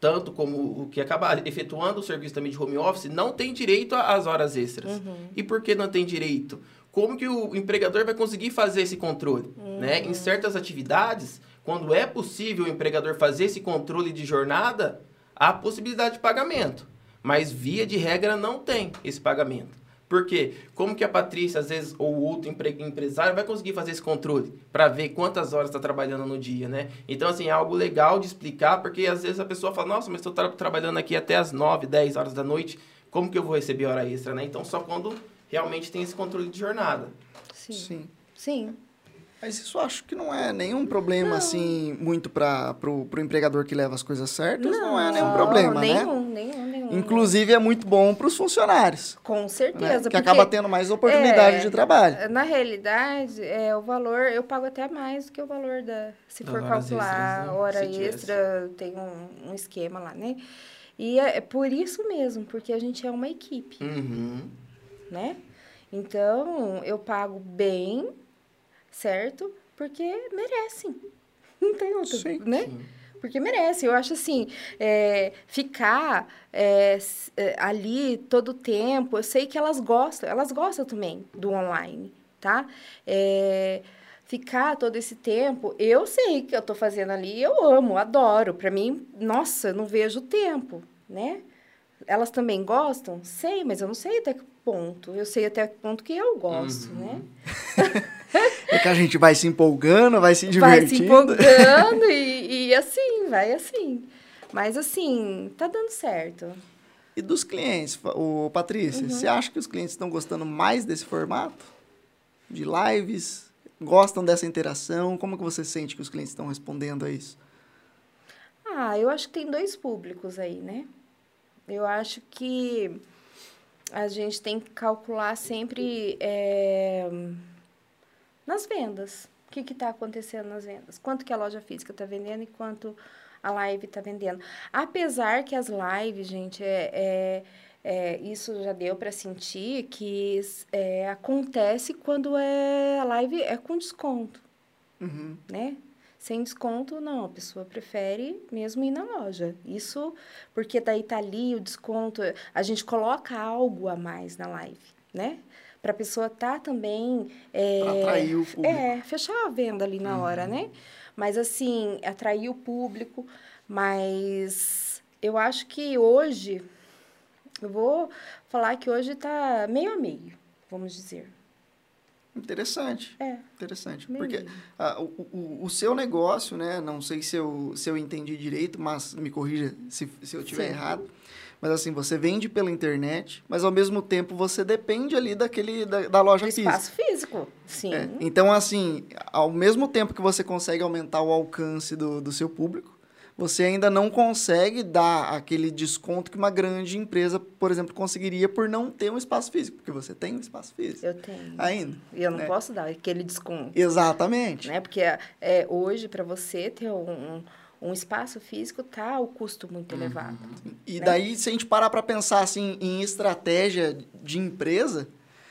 Speaker 2: tanto como o que acaba efetuando o serviço também de home office, não tem direito às horas extras. E por que não tem direito? Como que o empregador vai conseguir fazer esse controle? Né? Em certas atividades, quando é possível o empregador fazer esse controle de jornada, há possibilidade de pagamento. Mas via de regra não tem esse pagamento. Por quê? Como que a Patrícia, às vezes, ou outro empre empresário vai conseguir fazer esse controle para ver quantas horas está trabalhando no dia, né? Então, assim, é algo legal de explicar, porque às vezes a pessoa fala, nossa, mas estou tra trabalhando aqui até as 9, 10 horas da noite, como que eu vou receber hora extra, né? Então, só quando realmente tem esse controle de jornada.
Speaker 3: Sim.
Speaker 1: Sim.
Speaker 3: Sim.
Speaker 1: Mas isso eu acho que não é nenhum problema, assim, muito para pro, pro empregador que leva as coisas certas. Não, é nenhum problema, né?
Speaker 3: nenhum, Nenhum, nenhum,
Speaker 1: Inclusive, é muito bom para os funcionários.
Speaker 3: Com
Speaker 1: Né?
Speaker 3: certeza.
Speaker 1: Que
Speaker 3: porque,
Speaker 1: acaba tendo mais oportunidade
Speaker 3: é,
Speaker 1: de trabalho.
Speaker 3: Na realidade, é, o valor, eu pago até mais do que o valor da. Se for calcular
Speaker 2: extras, né?
Speaker 3: hora extra, tem um, um esquema lá, né? E é, é por isso mesmo, porque a gente é uma equipe,
Speaker 2: Uhum.
Speaker 3: né? Então, eu pago bem, certo? Porque merecem. (laughs) Não tem outro,
Speaker 1: Sim,
Speaker 3: né?
Speaker 2: sim.
Speaker 3: Porque merece. Eu acho assim, é, ficar é, é, ali todo o tempo, eu sei que elas gostam, elas gostam também do online, tá? É, ficar todo esse tempo, eu sei que eu tô fazendo ali, eu amo, adoro. Para mim, nossa, não vejo tempo, né? Elas também gostam? Sei, mas eu não sei até que ponto. Eu sei até que ponto que eu gosto, né? (laughs)
Speaker 1: É que a gente vai se empolgando, vai se
Speaker 3: vai se
Speaker 1: divertindo.
Speaker 3: empolgando e, (laughs) e assim, vai assim. Mas assim, tá dando certo.
Speaker 1: E dos clientes, ô, Patrícia,
Speaker 3: Uhum.
Speaker 1: você acha que os clientes estão gostando mais desse formato? De lives? Gostam dessa interação? Como que você sente que os clientes estão respondendo a isso?
Speaker 3: Ah, eu acho que tem dois públicos aí, né? Eu acho que a gente tem que calcular sempre é, nas vendas. O que está acontecendo nas vendas? Quanto que a loja física está vendendo e quanto a live está vendendo. Apesar que as lives, gente, é, é, é, isso já deu para sentir que é, acontece quando é, a live é com desconto
Speaker 1: Uhum.
Speaker 3: né? Sem desconto, não, a pessoa prefere mesmo ir na loja. Isso porque daí tá ali o desconto, a gente coloca algo a mais na live, né? Para a pessoa tá também é,
Speaker 1: Para atrair o público.
Speaker 3: é, fechar a venda ali na hora, né? Mas assim, atrair o público, mas eu acho que hoje eu vou falar que hoje tá meio a meio, vamos dizer.
Speaker 1: Interessante.
Speaker 3: É,
Speaker 1: Interessante.
Speaker 3: meio a
Speaker 1: Porque ah, o, o, o seu negócio, né? Não sei se eu, se eu entendi direito, mas me corrija se, se eu estiver errado. Mas assim, você vende pela internet, mas ao mesmo tempo você depende ali daquele, da, da loja
Speaker 3: Do
Speaker 1: física.
Speaker 3: espaço físico, sim.
Speaker 1: É, Então, assim, ao mesmo tempo que você consegue aumentar o alcance do, do seu público, você ainda não consegue dar aquele desconto que uma grande empresa, por exemplo, conseguiria por não ter um espaço físico, porque você tem um espaço físico
Speaker 3: Eu tenho.
Speaker 1: ainda.
Speaker 3: E eu não
Speaker 1: né?
Speaker 3: posso dar aquele desconto,
Speaker 1: Exatamente.
Speaker 3: né? Porque é, hoje, para você ter um, um, um espaço físico, tá o custo muito elevado.
Speaker 1: E
Speaker 3: né?
Speaker 1: daí, se a gente parar para pensar assim em estratégia de empresa,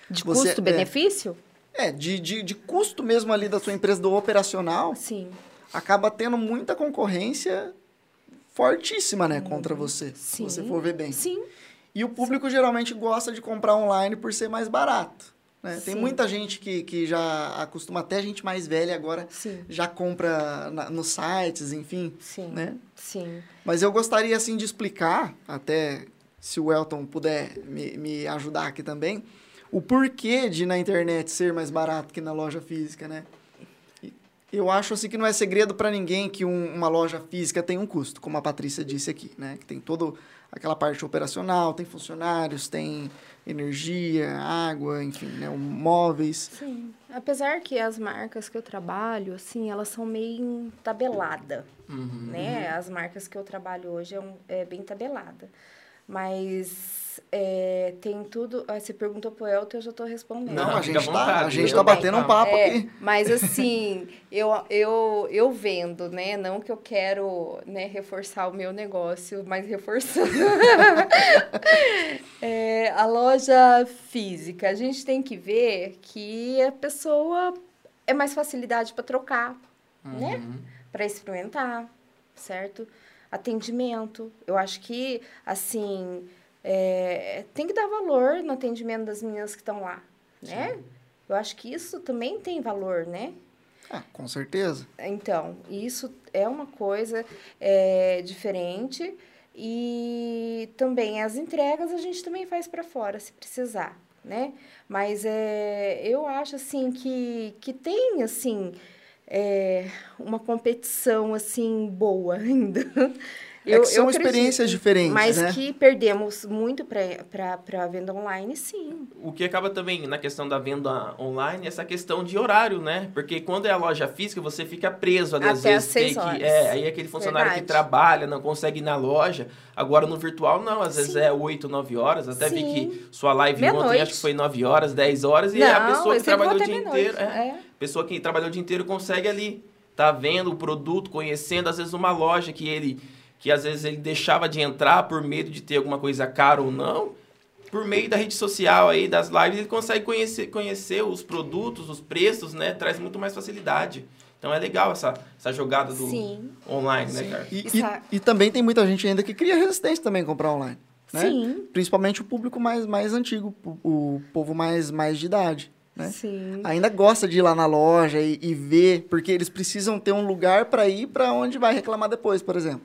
Speaker 3: De custo-benefício?
Speaker 1: é, de, de, de custo mesmo ali da sua empresa, do operacional,
Speaker 3: Sim.
Speaker 1: acaba tendo muita concorrência fortíssima, né, contra você, se
Speaker 3: Sim.
Speaker 1: você for ver bem.
Speaker 3: Sim.
Speaker 1: E o público geralmente gosta de comprar online por ser mais barato. Né? Tem muita gente que, que já acostuma, até gente mais velha agora,
Speaker 3: Sim.
Speaker 1: já compra na- nos sites, enfim.
Speaker 3: Sim.
Speaker 1: Né?
Speaker 3: Sim.
Speaker 1: Mas eu gostaria, assim, de explicar, até se o Elton puder me, me ajudar aqui também, o porquê de na internet ser mais barato que na loja física, né? Eu acho, assim, que não é segredo para ninguém que um- uma loja física tem um custo, como a Patrícia disse aqui, né? Que tem toda aquela parte operacional, tem funcionários, tem energia, água, enfim, né? Móveis.
Speaker 3: Sim. Apesar que as marcas que eu trabalho, assim, elas são meio tabelada,
Speaker 2: Uhum.
Speaker 3: né? As marcas que eu trabalho hoje é, um- é bem tabelada. Mas é, tem tudo. ah, Você perguntou pro Elton, eu já estou respondendo.
Speaker 1: Não,
Speaker 2: Não,
Speaker 1: a gente tá, a gente tá batendo um
Speaker 2: calma.
Speaker 1: papo
Speaker 3: É,
Speaker 1: aqui.
Speaker 3: mas (laughs) assim, eu, eu, eu vendo, né? Não que eu quero né, reforçar o meu negócio, mas reforçando. (laughs) É, a loja física, a gente tem que ver que a pessoa é mais facilidade para trocar, né?
Speaker 2: Uhum.
Speaker 3: Para experimentar, certo? Atendimento. Eu acho que, assim, é, tem que dar valor no atendimento das meninas que estão lá, né? Eu acho que isso também tem valor, né?
Speaker 1: Ah, com certeza.
Speaker 3: Então, isso é uma coisa é, diferente e também as entregas a gente também faz para fora, se precisar, né? Mas é, eu acho, assim, que, que tem, assim, é, uma competição, assim, boa (laughs) ainda.
Speaker 1: É que são
Speaker 3: acredito,
Speaker 1: experiências diferentes,
Speaker 3: Mas
Speaker 1: né?
Speaker 3: que perdemos muito para a venda online, sim.
Speaker 2: O que acaba também na questão da venda online é essa questão de horário, né? Porque quando é a loja física, você fica preso às
Speaker 3: Até às
Speaker 2: vezes tem
Speaker 3: seis
Speaker 2: que.
Speaker 3: horas.
Speaker 2: É, aí aquele funcionário que
Speaker 3: Verdade.
Speaker 2: trabalha, não consegue ir na loja. Agora no virtual, não, às vezes
Speaker 3: Sim.
Speaker 2: é 8, 9 horas. Até vi
Speaker 3: Sim.
Speaker 2: que sua live ontem
Speaker 3: Meia-noite.
Speaker 2: acho que foi 9 horas, 10 horas, e
Speaker 3: Não,
Speaker 2: a pessoa
Speaker 3: eu
Speaker 2: que trabalhou o dia inteiro. É,
Speaker 3: é.
Speaker 2: pessoa que trabalhou o dia inteiro consegue ali, tá vendo o produto, conhecendo, às vezes uma loja que ele que às vezes ele deixava de entrar por medo de ter alguma coisa cara ou não. Por meio da rede social aí, das lives, ele consegue conhecer, conhecer os produtos, os preços, né? Traz muito mais facilidade. Então é legal essa, essa jogada do
Speaker 3: Sim.
Speaker 2: online, né,
Speaker 3: Sim.
Speaker 2: cara?
Speaker 1: E, e-
Speaker 3: é-
Speaker 1: e também tem muita gente ainda que cria resistência também em comprar online. Né?
Speaker 3: Sim.
Speaker 1: Principalmente o público mais, mais antigo, o, o povo mais, mais de idade. Né?
Speaker 3: Sim.
Speaker 1: Ainda gosta de ir lá na loja e, e ver, porque eles precisam ter um lugar para ir para onde vai reclamar depois, por exemplo.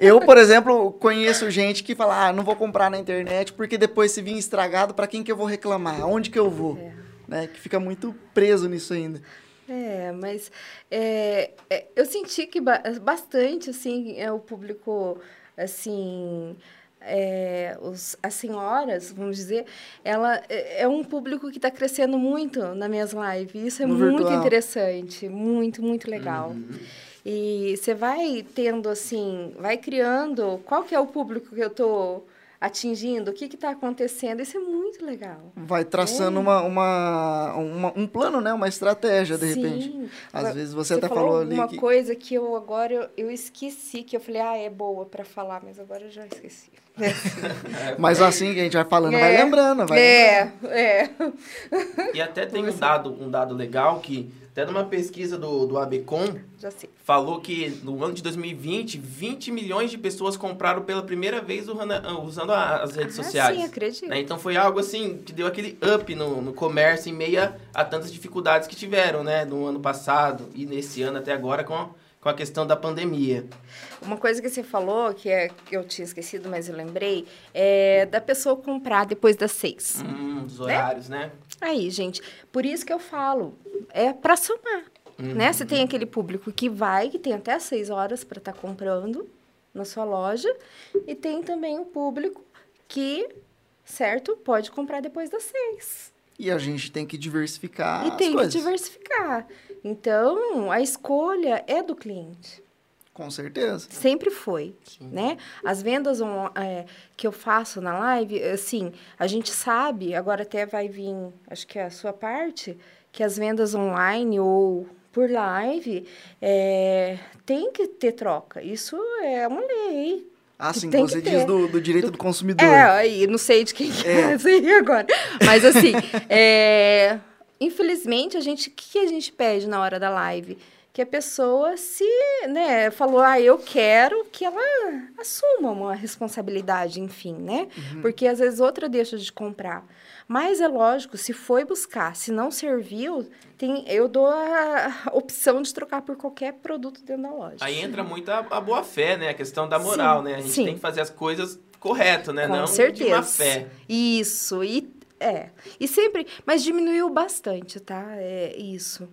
Speaker 1: Eu, por exemplo, conheço gente que fala: ah, não vou comprar na internet porque depois se vir estragado, para quem que eu vou reclamar? Onde que eu vou?
Speaker 3: É.
Speaker 1: Né? Que fica muito preso nisso ainda.
Speaker 3: É, mas é, é, eu senti que ba- bastante, assim, é, o público, assim, é, os, as senhoras, vamos dizer, ela é, é um público que está crescendo muito nas minhas lives. Isso é
Speaker 1: No
Speaker 3: muito
Speaker 1: virtual.
Speaker 3: interessante, muito, muito legal. E você vai tendo, assim, vai criando qual que é o público que eu estou atingindo, o que está acontecendo. Isso é muito legal.
Speaker 1: Vai traçando uma, uma, uma- um plano, né? Uma estratégia, de repente.
Speaker 3: Sim.
Speaker 1: Às
Speaker 3: Agora,
Speaker 1: vezes você, até falou,
Speaker 3: falou
Speaker 1: ali
Speaker 3: uma
Speaker 1: que...
Speaker 3: coisa que eu agora eu, eu esqueci, que eu falei, ah, é boa para falar, mas agora eu já esqueci. (laughs)
Speaker 1: Mas assim que a gente vai falando, vai
Speaker 3: É,
Speaker 1: lembrando, vai
Speaker 3: é, é.
Speaker 2: E até tem um dado, um dado legal que, até numa pesquisa do, do ABCOM, falou que no ano de 2020, 20 milhões de pessoas compraram pela primeira vez usando, usando as redes
Speaker 3: Ah,
Speaker 2: sociais.
Speaker 3: sim, acredito.
Speaker 2: né? Então foi algo assim que deu aquele up no, no comércio em meio a, tantas dificuldades que tiveram, né? No ano passado e nesse ano até agora com a, com a questão da pandemia.
Speaker 3: Uma coisa que você falou, que, é, eu tinha esquecido, mas eu lembrei, é da pessoa comprar depois das seis.
Speaker 2: Hum, os horários, né?
Speaker 3: Aí, gente, por isso que eu falo, é para somar,
Speaker 2: Uhum.
Speaker 3: né? Você tem aquele público que vai, que tem até as seis horas para estar comprando na sua loja, e tem também o público que, certo, pode comprar depois das seis.
Speaker 1: E a gente tem que diversificar
Speaker 3: e tem
Speaker 1: coisas.
Speaker 3: que diversificar. Então, a escolha é do cliente.
Speaker 1: Com certeza.
Speaker 3: Sempre foi, né? As vendas on- é, que eu faço na live, assim, a gente sabe, agora até vai vir, acho que é a sua parte, que as vendas online ou por live é, tem que ter troca. Isso é uma lei.
Speaker 1: Ah, sim,
Speaker 3: tem
Speaker 1: você diz do, do direito do, consumidor.
Speaker 3: É, aí, não sei de quem que é,
Speaker 1: É.
Speaker 3: essa aí agora. Mas assim, (laughs) é, infelizmente, a gente, o que que a gente pede na hora da live? Que a pessoa se, né, falou, ah, eu quero que ela assuma uma responsabilidade, enfim, né? Porque às vezes outra deixa de comprar. Mas é lógico, se foi buscar, se não serviu, tem, eu dou a opção de trocar por qualquer produto dentro da loja.
Speaker 2: Aí entra muito a, a boa fé, né? A questão da moral,
Speaker 3: Sim,
Speaker 2: né? A gente
Speaker 3: sim.
Speaker 2: tem que fazer as coisas corretas, né?
Speaker 3: Com
Speaker 2: Não
Speaker 3: certeza.
Speaker 2: de má fé.
Speaker 3: Isso, e é. E sempre, mas diminuiu bastante, tá? É isso.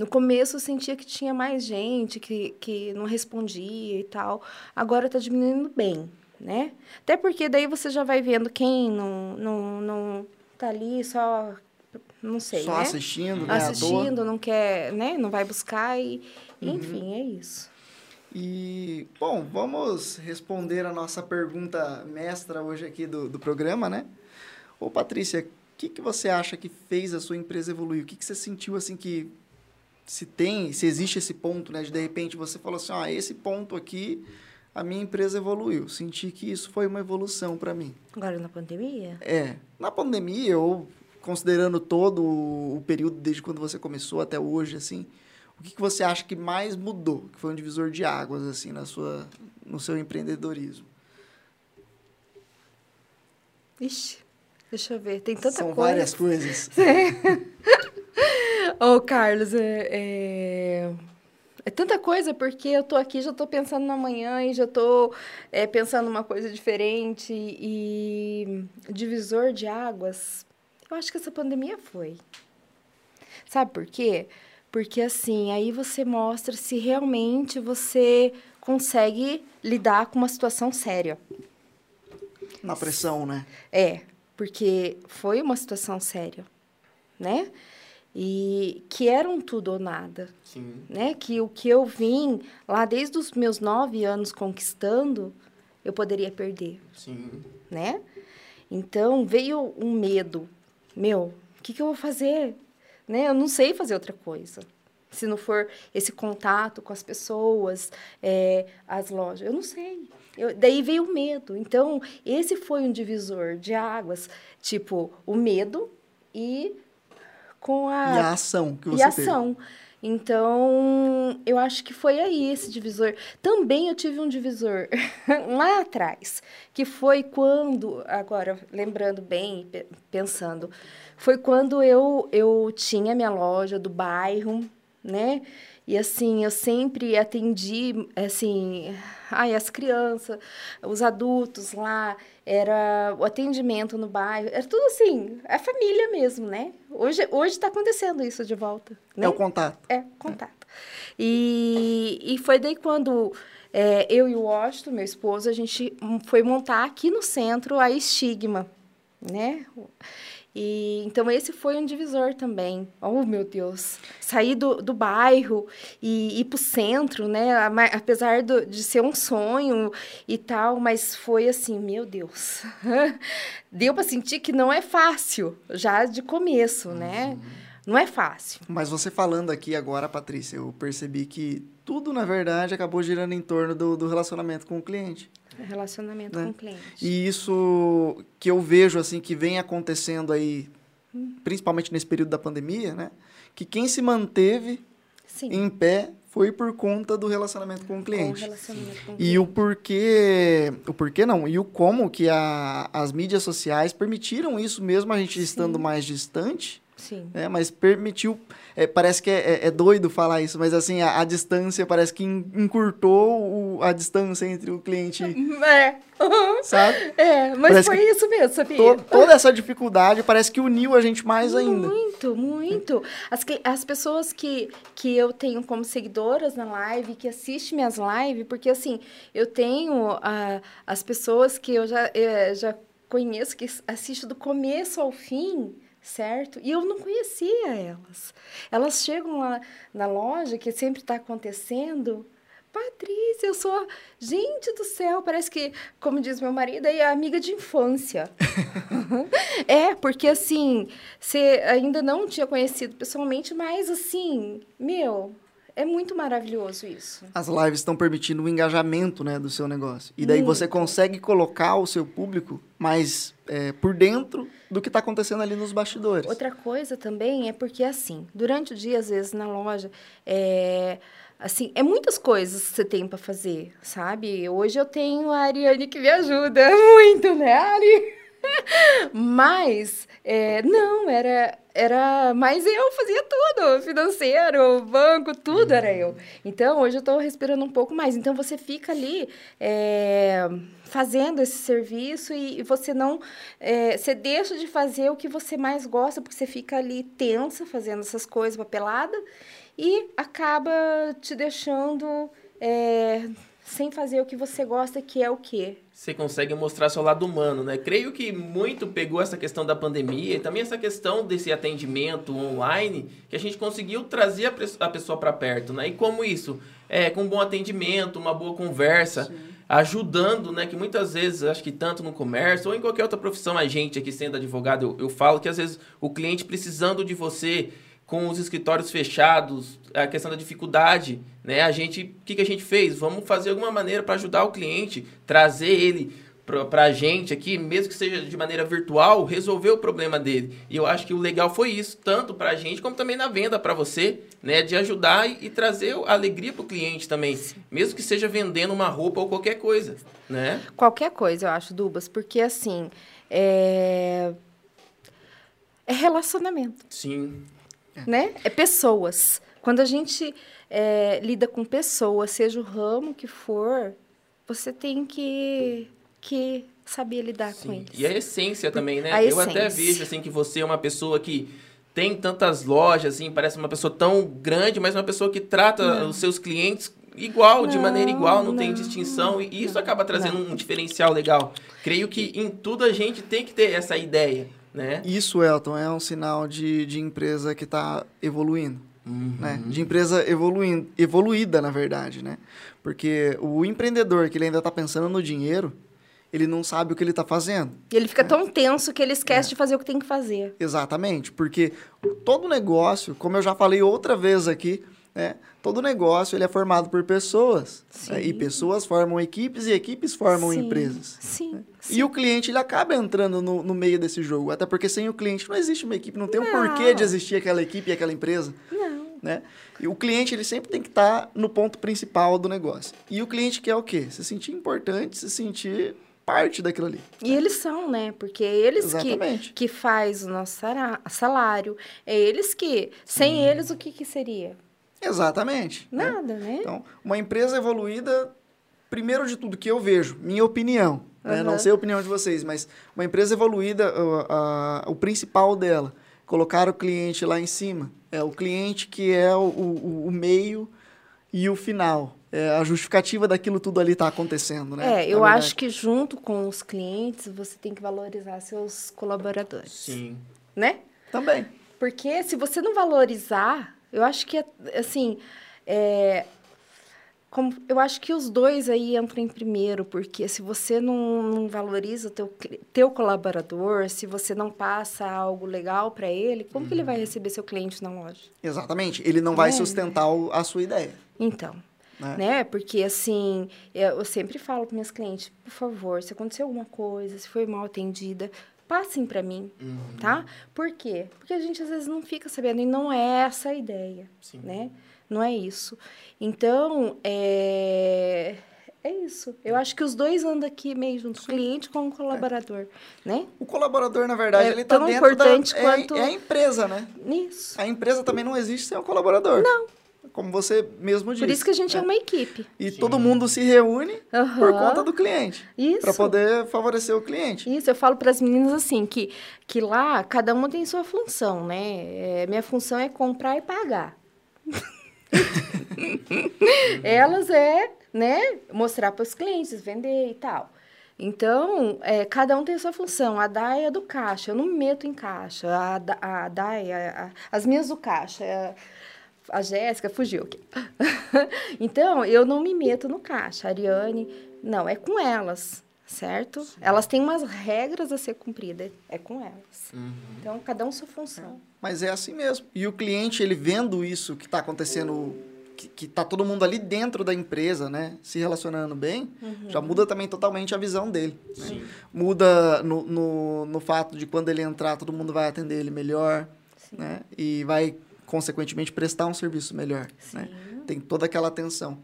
Speaker 3: No começo eu sentia que tinha mais gente que, que não respondia e tal. Agora tá diminuindo bem, né? Até porque daí você já vai vendo quem não, não, não tá ali só, não sei,
Speaker 1: Só
Speaker 3: né?
Speaker 1: assistindo, né?
Speaker 3: Assistindo, não quer, né? Não vai buscar e...
Speaker 1: Uhum.
Speaker 3: Enfim, é isso.
Speaker 1: E, bom, vamos responder a nossa pergunta mestra hoje aqui do, do programa, né? Ô, Patrícia, o que, que você acha que fez a sua empresa evoluir? O que, que você sentiu, assim, que se tem, se existe esse ponto, né? De, de repente, você falou assim, ah, esse ponto aqui, a minha empresa evoluiu. Senti que isso foi uma evolução para mim.
Speaker 3: Agora na pandemia?
Speaker 1: É. Na pandemia, ou considerando todo o período desde quando você começou até hoje, assim, o que, que você acha que mais mudou, que foi um divisor de águas, assim, na sua, no seu empreendedorismo?
Speaker 3: Ixi, deixa eu ver, tem tanta
Speaker 1: São
Speaker 3: coisa.
Speaker 1: várias coisas. (laughs)
Speaker 3: Ô, Carlos, é, é, é tanta coisa, porque eu tô aqui, já tô pensando na manhã e já tô é, pensando uma coisa diferente. E divisor de águas, eu acho que essa pandemia foi. Sabe por quê? Porque assim, aí você mostra se realmente você consegue lidar com uma situação séria.
Speaker 1: Na pressão, né?
Speaker 3: É, porque foi uma situação séria, né? E que era um tudo ou nada,
Speaker 2: Sim.
Speaker 3: né? Que o que eu vim lá desde os meus nove anos conquistando, eu poderia perder,
Speaker 2: Sim.
Speaker 3: né? Então veio um medo, meu, o que, que eu vou fazer? Né? Eu não sei fazer outra coisa. Se não for esse contato com as pessoas, é, as lojas, eu não sei. Eu, daí veio o medo. Então, esse foi um divisor de águas. Tipo, o medo e com a
Speaker 1: E a ação que
Speaker 3: e
Speaker 1: você
Speaker 3: ação. Então, eu acho que foi aí esse divisor. Também eu tive um divisor (laughs) lá atrás, que foi quando, agora lembrando bem, pe- pensando, foi quando eu, eu tinha minha loja do bairro, né? E assim, eu sempre atendi, assim, ai, as crianças, os adultos lá, era o atendimento no bairro, era tudo assim, é família mesmo, né? Hoje hoje está acontecendo isso de volta, né?
Speaker 1: É o contato.
Speaker 3: É, contato. E, e foi daí quando é, eu e o Washington, meu esposo, a gente foi montar aqui no centro a Estigma, né? E, então, esse foi um divisor também. Oh, meu Deus! Sair do, do bairro e ir para o centro, né? Apesar do, de ser um sonho e tal, mas foi assim, meu Deus. (laughs) Deu para sentir que não é fácil, já de começo, né? Não é fácil.
Speaker 1: Mas você falando aqui agora, Patrícia, eu percebi que tudo, na verdade, acabou girando em torno do, do relacionamento com o cliente.
Speaker 3: Relacionamento
Speaker 1: Né?
Speaker 3: com o cliente.
Speaker 1: E isso que eu vejo, assim, que vem acontecendo aí, principalmente nesse período da pandemia, né? Que quem se manteve
Speaker 3: Sim.
Speaker 1: em pé foi por conta do relacionamento com o
Speaker 3: Com
Speaker 1: cliente.
Speaker 3: relacionamento com o
Speaker 1: E o porquê, o porquê não, e o como que a, as mídias sociais permitiram isso mesmo a gente
Speaker 3: Sim.
Speaker 1: estando mais distante,
Speaker 3: Sim.
Speaker 1: né? Mas permitiu, é, parece que é, é- é doido falar isso, mas assim, a, a distância parece que en- encurtou o- a distância entre o cliente, (laughs)
Speaker 3: É.
Speaker 1: sabe?
Speaker 3: É, mas
Speaker 1: Parece
Speaker 3: foi isso mesmo, sabia?
Speaker 1: To- toda essa dificuldade parece que uniu a gente mais ainda.
Speaker 3: Muito, muito. As, as pessoas que, que eu tenho como seguidoras na live, que assistem minhas lives, porque assim, eu tenho ah, as pessoas que eu já, eh, já conheço, que assistem do começo ao fim, certo? E eu não conhecia elas. Elas chegam lá na loja, que sempre está acontecendo. Patrícia, eu sou. Gente do céu, parece que, como diz meu marido, é amiga de infância. (laughs) é, porque assim, você ainda não tinha conhecido pessoalmente, mas assim, meu, é muito maravilhoso isso.
Speaker 1: As lives estão permitindo o engajamento né, do seu negócio. E daí você
Speaker 3: Muito.
Speaker 1: consegue colocar o seu público mais é, por dentro do que está acontecendo ali nos bastidores.
Speaker 3: Outra coisa também é porque, assim, durante o dia, às vezes, na loja, é, assim, é muitas coisas que você tem para fazer, sabe? Hoje eu tenho a Ariane que me ajuda (laughs) muito, né, Ari? (laughs) Mas, é, não, era, era mais eu fazia tudo, financeiro, banco, tudo era eu. Então, hoje eu estou respirando um pouco mais. Então, você fica ali é, fazendo esse serviço e, e você não, é, você deixa de fazer o que você mais gosta, porque você fica ali tensa fazendo essas coisas, papelada, e acaba te deixando é, sem fazer o que você gosta, que é o quê?
Speaker 2: Você consegue mostrar seu lado humano, né? Creio que muito pegou essa questão da pandemia e também essa questão desse atendimento online, que a gente conseguiu trazer a pessoa para perto, né? E como isso? É, com um bom atendimento, uma boa conversa, Sim. ajudando, né? Que muitas vezes, acho que tanto no comércio ou em qualquer outra profissão, a gente aqui sendo advogado, eu, eu falo que às vezes o cliente precisando de você com os escritórios fechados, a questão da dificuldade, né? A gente, o que, que a gente fez? Vamos fazer alguma maneira para ajudar o cliente, trazer ele para a gente aqui, mesmo que seja de maneira virtual, resolver o problema dele. E eu acho que o legal foi isso, tanto para a gente como também na venda para você, né? De ajudar e, e trazer alegria para o cliente também, mesmo que seja vendendo uma roupa ou qualquer coisa, né?
Speaker 3: Qualquer coisa, eu acho, Dubas, porque assim, é, é relacionamento.
Speaker 2: Sim
Speaker 3: né? É pessoas. Quando a gente é, lida com pessoas, seja o ramo que for, você tem que, que saber lidar Sim. com eles.
Speaker 2: E a essência também, né? A Eu essência. até vejo assim que você é uma pessoa que tem tantas lojas, assim, parece uma pessoa tão grande, mas uma pessoa que trata não. os seus clientes igual, não, de maneira igual, não, não tem distinção. E isso acaba trazendo um diferencial legal. Creio que em tudo a gente tem que ter essa ideia. Né?
Speaker 1: Isso, Elton, é um sinal de, de empresa que está evoluindo. Uhum. Né? De empresa evoluindo, evoluída, na verdade. Né? Porque o empreendedor que ele ainda está pensando no dinheiro, ele não sabe o que ele está fazendo.
Speaker 3: Ele fica né? tão tenso que ele esquece é. de fazer o que tem que fazer.
Speaker 1: Exatamente, porque todo negócio, como eu já falei outra vez aqui, né? todo negócio ele é formado por pessoas. Né? E pessoas formam equipes e equipes formam
Speaker 3: sim.
Speaker 1: empresas.
Speaker 3: Sim,
Speaker 1: né?
Speaker 3: Sim.
Speaker 1: E o cliente ele acaba entrando no, no, meio desse jogo. Até porque sem o cliente não existe uma equipe, não tem não. um porquê de existir aquela equipe e aquela empresa.
Speaker 3: Não.
Speaker 1: Né? E o cliente ele sempre tem que estar tá no ponto principal do negócio. E o cliente quer o quê? Se sentir importante, se sentir parte daquilo ali.
Speaker 3: E eles são, né? Porque é eles que, que faz o nosso salário. É eles que, sem eles, o que, que seria?
Speaker 1: Exatamente.
Speaker 3: Né? Nada, né? né?
Speaker 1: Então, uma empresa evoluída, primeiro de tudo que eu vejo, minha opinião, uhum. né? não sei a opinião de vocês, mas uma empresa evoluída, o, o principal dela, colocar o cliente lá em cima. É o cliente que é o, o, o meio e o final. É a justificativa daquilo tudo ali está acontecendo, né?
Speaker 3: É, eu acho que junto com os clientes você tem que valorizar seus colaboradores.
Speaker 2: Sim.
Speaker 3: Né?
Speaker 1: Também.
Speaker 3: Porque se você não valorizar, eu acho que, assim, é, como, eu acho que os dois aí entram em primeiro, porque se você não, não valoriza o teu, teu colaborador, se você não passa algo legal para ele, como uhum. que ele vai uhum. receber seu cliente na loja?
Speaker 1: Exatamente. Ele não vai é. sustentar a sua ideia.
Speaker 3: Então, né? né? Porque, assim, eu sempre falo para minhas clientes, por favor, se aconteceu alguma coisa, se foi mal atendida, passem para mim, uhum. tá? Por quê? Porque a gente às vezes não fica sabendo e não é essa a ideia, Sim. né? Não é isso. Então, é é isso. Eu acho que os dois andam aqui meio juntos, cliente com o colaborador, é. né?
Speaker 1: O colaborador, na verdade, é ele está dentro importante da... Quanto... É, é a empresa, né?
Speaker 3: Isso.
Speaker 1: A empresa também não existe sem o colaborador.
Speaker 3: Não
Speaker 1: como você mesmo disse.
Speaker 3: Por isso que a gente é, é uma equipe.
Speaker 1: E Sim. todo mundo se reúne uhum. por conta do cliente.
Speaker 3: Isso.
Speaker 1: Para poder favorecer o cliente.
Speaker 3: Isso, eu falo para as meninas assim, que, que lá cada uma tem sua função, né? É, minha função é comprar e pagar. (laughs) (laughs) Elas é, né, mostrar para os clientes, vender e tal. Então, é, cada um tem a sua função. A DAI é do caixa, eu não me meto em caixa. A, a a, a, as minhas do caixa. É, a Jéssica fugiu aqui. (laughs) então, eu não me meto no caixa. A Ariane, não, é com elas, certo? Sim. Elas têm umas regras a ser cumpridas, é com elas. Uhum. Então, cada um sua função.
Speaker 1: Mas é assim mesmo. E o cliente, ele vendo isso que está acontecendo, que, está todo mundo ali dentro da empresa, né? Se relacionando bem, uhum. já muda também totalmente a visão dele. Né? Muda no, no, no fato de quando ele entrar, todo mundo vai atender ele melhor, Sim. né? E vai consequentemente, prestar um serviço melhor. Né? Tem toda aquela atenção.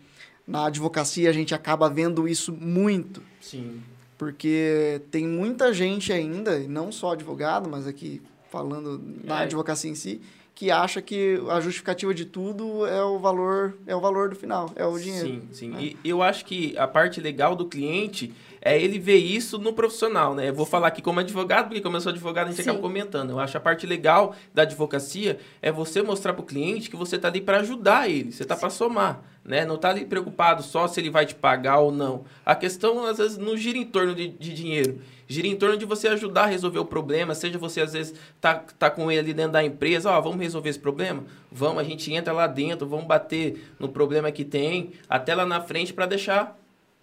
Speaker 1: Na advocacia, a gente acaba vendo isso muito.
Speaker 2: Sim.
Speaker 1: Porque tem muita gente ainda, não só advogado, mas aqui falando na é. advocacia em si, que acha que a justificativa de tudo é o valor, é o valor do final, é o dinheiro.
Speaker 2: Sim, sim. Né? E eu acho que a parte legal do cliente é ele ver isso no profissional, né? Eu vou falar aqui como advogado, porque como eu sou advogado, a gente Sim. acaba comentando. Eu acho a parte legal da advocacia é você mostrar para o cliente que você está ali para ajudar ele, você está para somar. né? Não tá ali preocupado só se ele vai te pagar ou não. A questão, às vezes, não gira em torno de, de dinheiro. Gira em torno de você ajudar a resolver o problema. Seja você, às vezes, tá, tá com ele ali dentro da empresa. Ó, vamos resolver esse problema? Vamos, a gente entra lá dentro, vamos bater no problema que tem, até lá na frente para deixar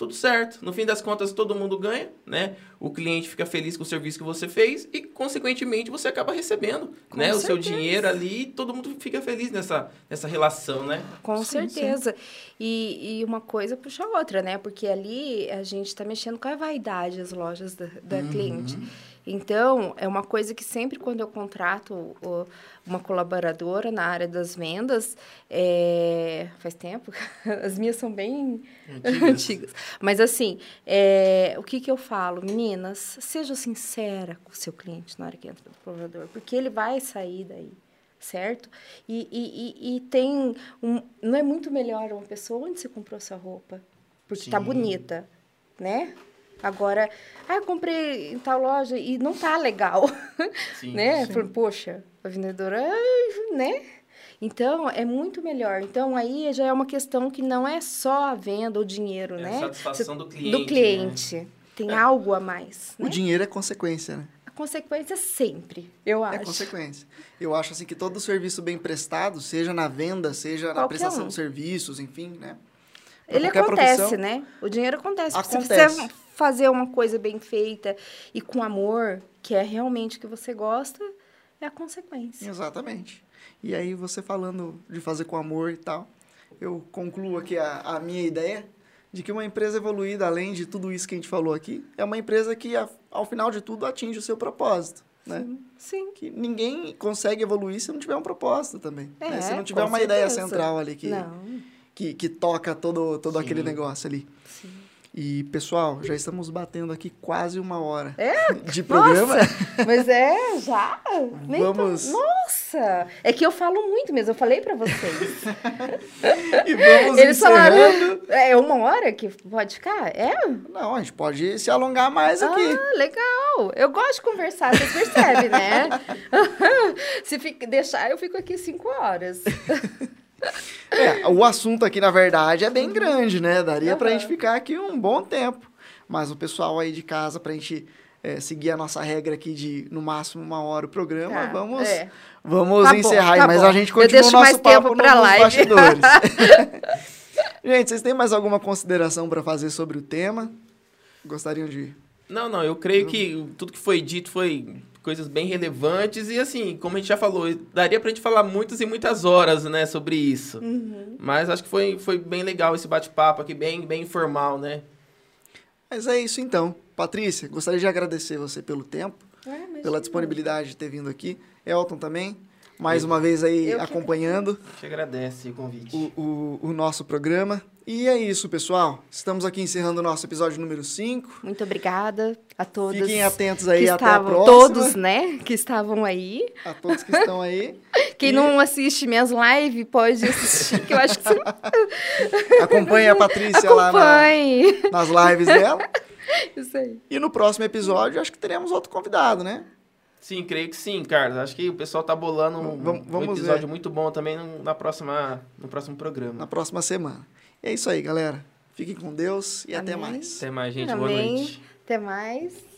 Speaker 2: tudo certo. No fim das contas, todo mundo ganha, né? O cliente fica feliz com o serviço que você fez e, consequentemente, você acaba recebendo né? o seu dinheiro ali e todo mundo fica feliz nessa, nessa relação, né?
Speaker 3: Com sim, certeza. Sim. E, e uma coisa puxa a outra, né? Porque ali a gente está mexendo com a vaidade as lojas da, da uhum. cliente. Então, é uma coisa que sempre quando eu contrato uma colaboradora na área das vendas, é... faz tempo, (laughs) as minhas são bem antigas. antigas. Mas assim, é... o que, que eu falo? Meninas, seja sincera com o seu cliente na hora que entra no provador, porque ele vai sair daí certo? E, e, e, tem um, não é muito melhor uma pessoa onde você comprou sua roupa, porque está bonita, né? Agora, ah, comprei em tal loja e não tá legal, (laughs) sim, né? Sim. Falei, poxa, a vendedora, né? Então, é muito melhor. Então, aí já é uma questão que não é só a venda, o dinheiro,
Speaker 2: é
Speaker 3: né?
Speaker 2: A satisfação do cliente.
Speaker 3: Do cliente. Né? Tem é. algo a mais.
Speaker 1: O né? dinheiro é consequência, né?
Speaker 3: A consequência sempre, eu é acho.
Speaker 1: É consequência. Eu acho assim que todo serviço bem prestado, seja na venda, seja Qualquer na prestação um. de serviços, enfim, né?
Speaker 3: Pra Ele acontece, profissão, né? O dinheiro acontece. acontece. Você fazer uma coisa bem feita e com amor, que é realmente o que você gosta, é a consequência.
Speaker 1: Exatamente. E aí, você falando de fazer com amor e tal, eu concluo aqui a, a minha ideia de que uma empresa evoluída, além de tudo isso que a gente falou aqui, é uma empresa que, ao final de tudo, atinge o seu propósito. Né?
Speaker 3: Sim, sim.
Speaker 1: Que ninguém consegue evoluir se não tiver um propósito também. É, né? Se não tiver uma certeza. ideia central ali que, que, que, toca todo, todo aquele negócio ali. Sim. E, pessoal, já estamos batendo aqui quase uma hora
Speaker 3: é?
Speaker 1: de programa.
Speaker 3: Nossa, mas é, já? Vamos... Nossa! É que eu falo muito mesmo, eu falei para vocês. (laughs)
Speaker 1: e vamos Eles encerrando.
Speaker 3: falaram, é uma hora que pode ficar? É?
Speaker 1: Não, a gente pode se alongar mais aqui.
Speaker 3: Ah, legal. Eu gosto de conversar, vocês percebem, né? (laughs) (laughs) se fica, deixar, eu fico aqui cinco horas.
Speaker 1: É, o assunto aqui, na verdade, é bem grande, né? Daria uhum. pra gente ficar aqui um bom tempo. Mas o pessoal aí de casa, pra gente é, seguir a nossa regra aqui de no máximo uma hora o programa, tá, vamos, é. vamos tá encerrar. Bom, tá mas bom. a gente continua o nosso papo no, nos bastidores. (laughs) gente, vocês têm mais alguma consideração para fazer sobre o tema? Gostariam de.
Speaker 2: Não, não, eu creio que tudo que foi dito foi coisas bem relevantes e assim, como a gente já falou, daria pra gente falar muitas e muitas horas, né, sobre isso. Uhum. Mas acho que foi, foi bem legal esse bate-papo aqui, bem, bem informal, né?
Speaker 1: Mas é isso então. Patrícia, gostaria de agradecer você pelo tempo, é, pela disponibilidade de ter vindo aqui. Elton também mais uma vez aí Eu acompanhando.
Speaker 2: Que... Te agradece o convite.
Speaker 1: O, o, o, nosso programa. E é isso, pessoal. Estamos aqui encerrando o nosso episódio número 5.
Speaker 3: Muito obrigada a todos.
Speaker 1: Fiquem atentos aí até
Speaker 3: estavam,
Speaker 1: a próxima.
Speaker 3: Todos, né, que estavam aí.
Speaker 1: A todos que estão aí. (laughs)
Speaker 3: Quem e... não assiste minhas lives pode assistir, que eu acho que... (laughs)
Speaker 1: Acompanhe a Patrícia
Speaker 3: Acompanhe.
Speaker 1: lá na, nas lives dela. (laughs)
Speaker 3: Isso aí.
Speaker 1: E no próximo episódio, acho que teremos outro convidado, né?
Speaker 2: Sim, creio que sim, Carlos. Acho que o pessoal tá bolando um, vamos, vamos um episódio ver. muito bom também na próxima, no próximo programa.
Speaker 1: Na próxima semana. E é isso aí, galera. Fiquem com Deus e Amém. até mais.
Speaker 2: Até mais, gente. Amém. Boa noite.
Speaker 3: Até mais.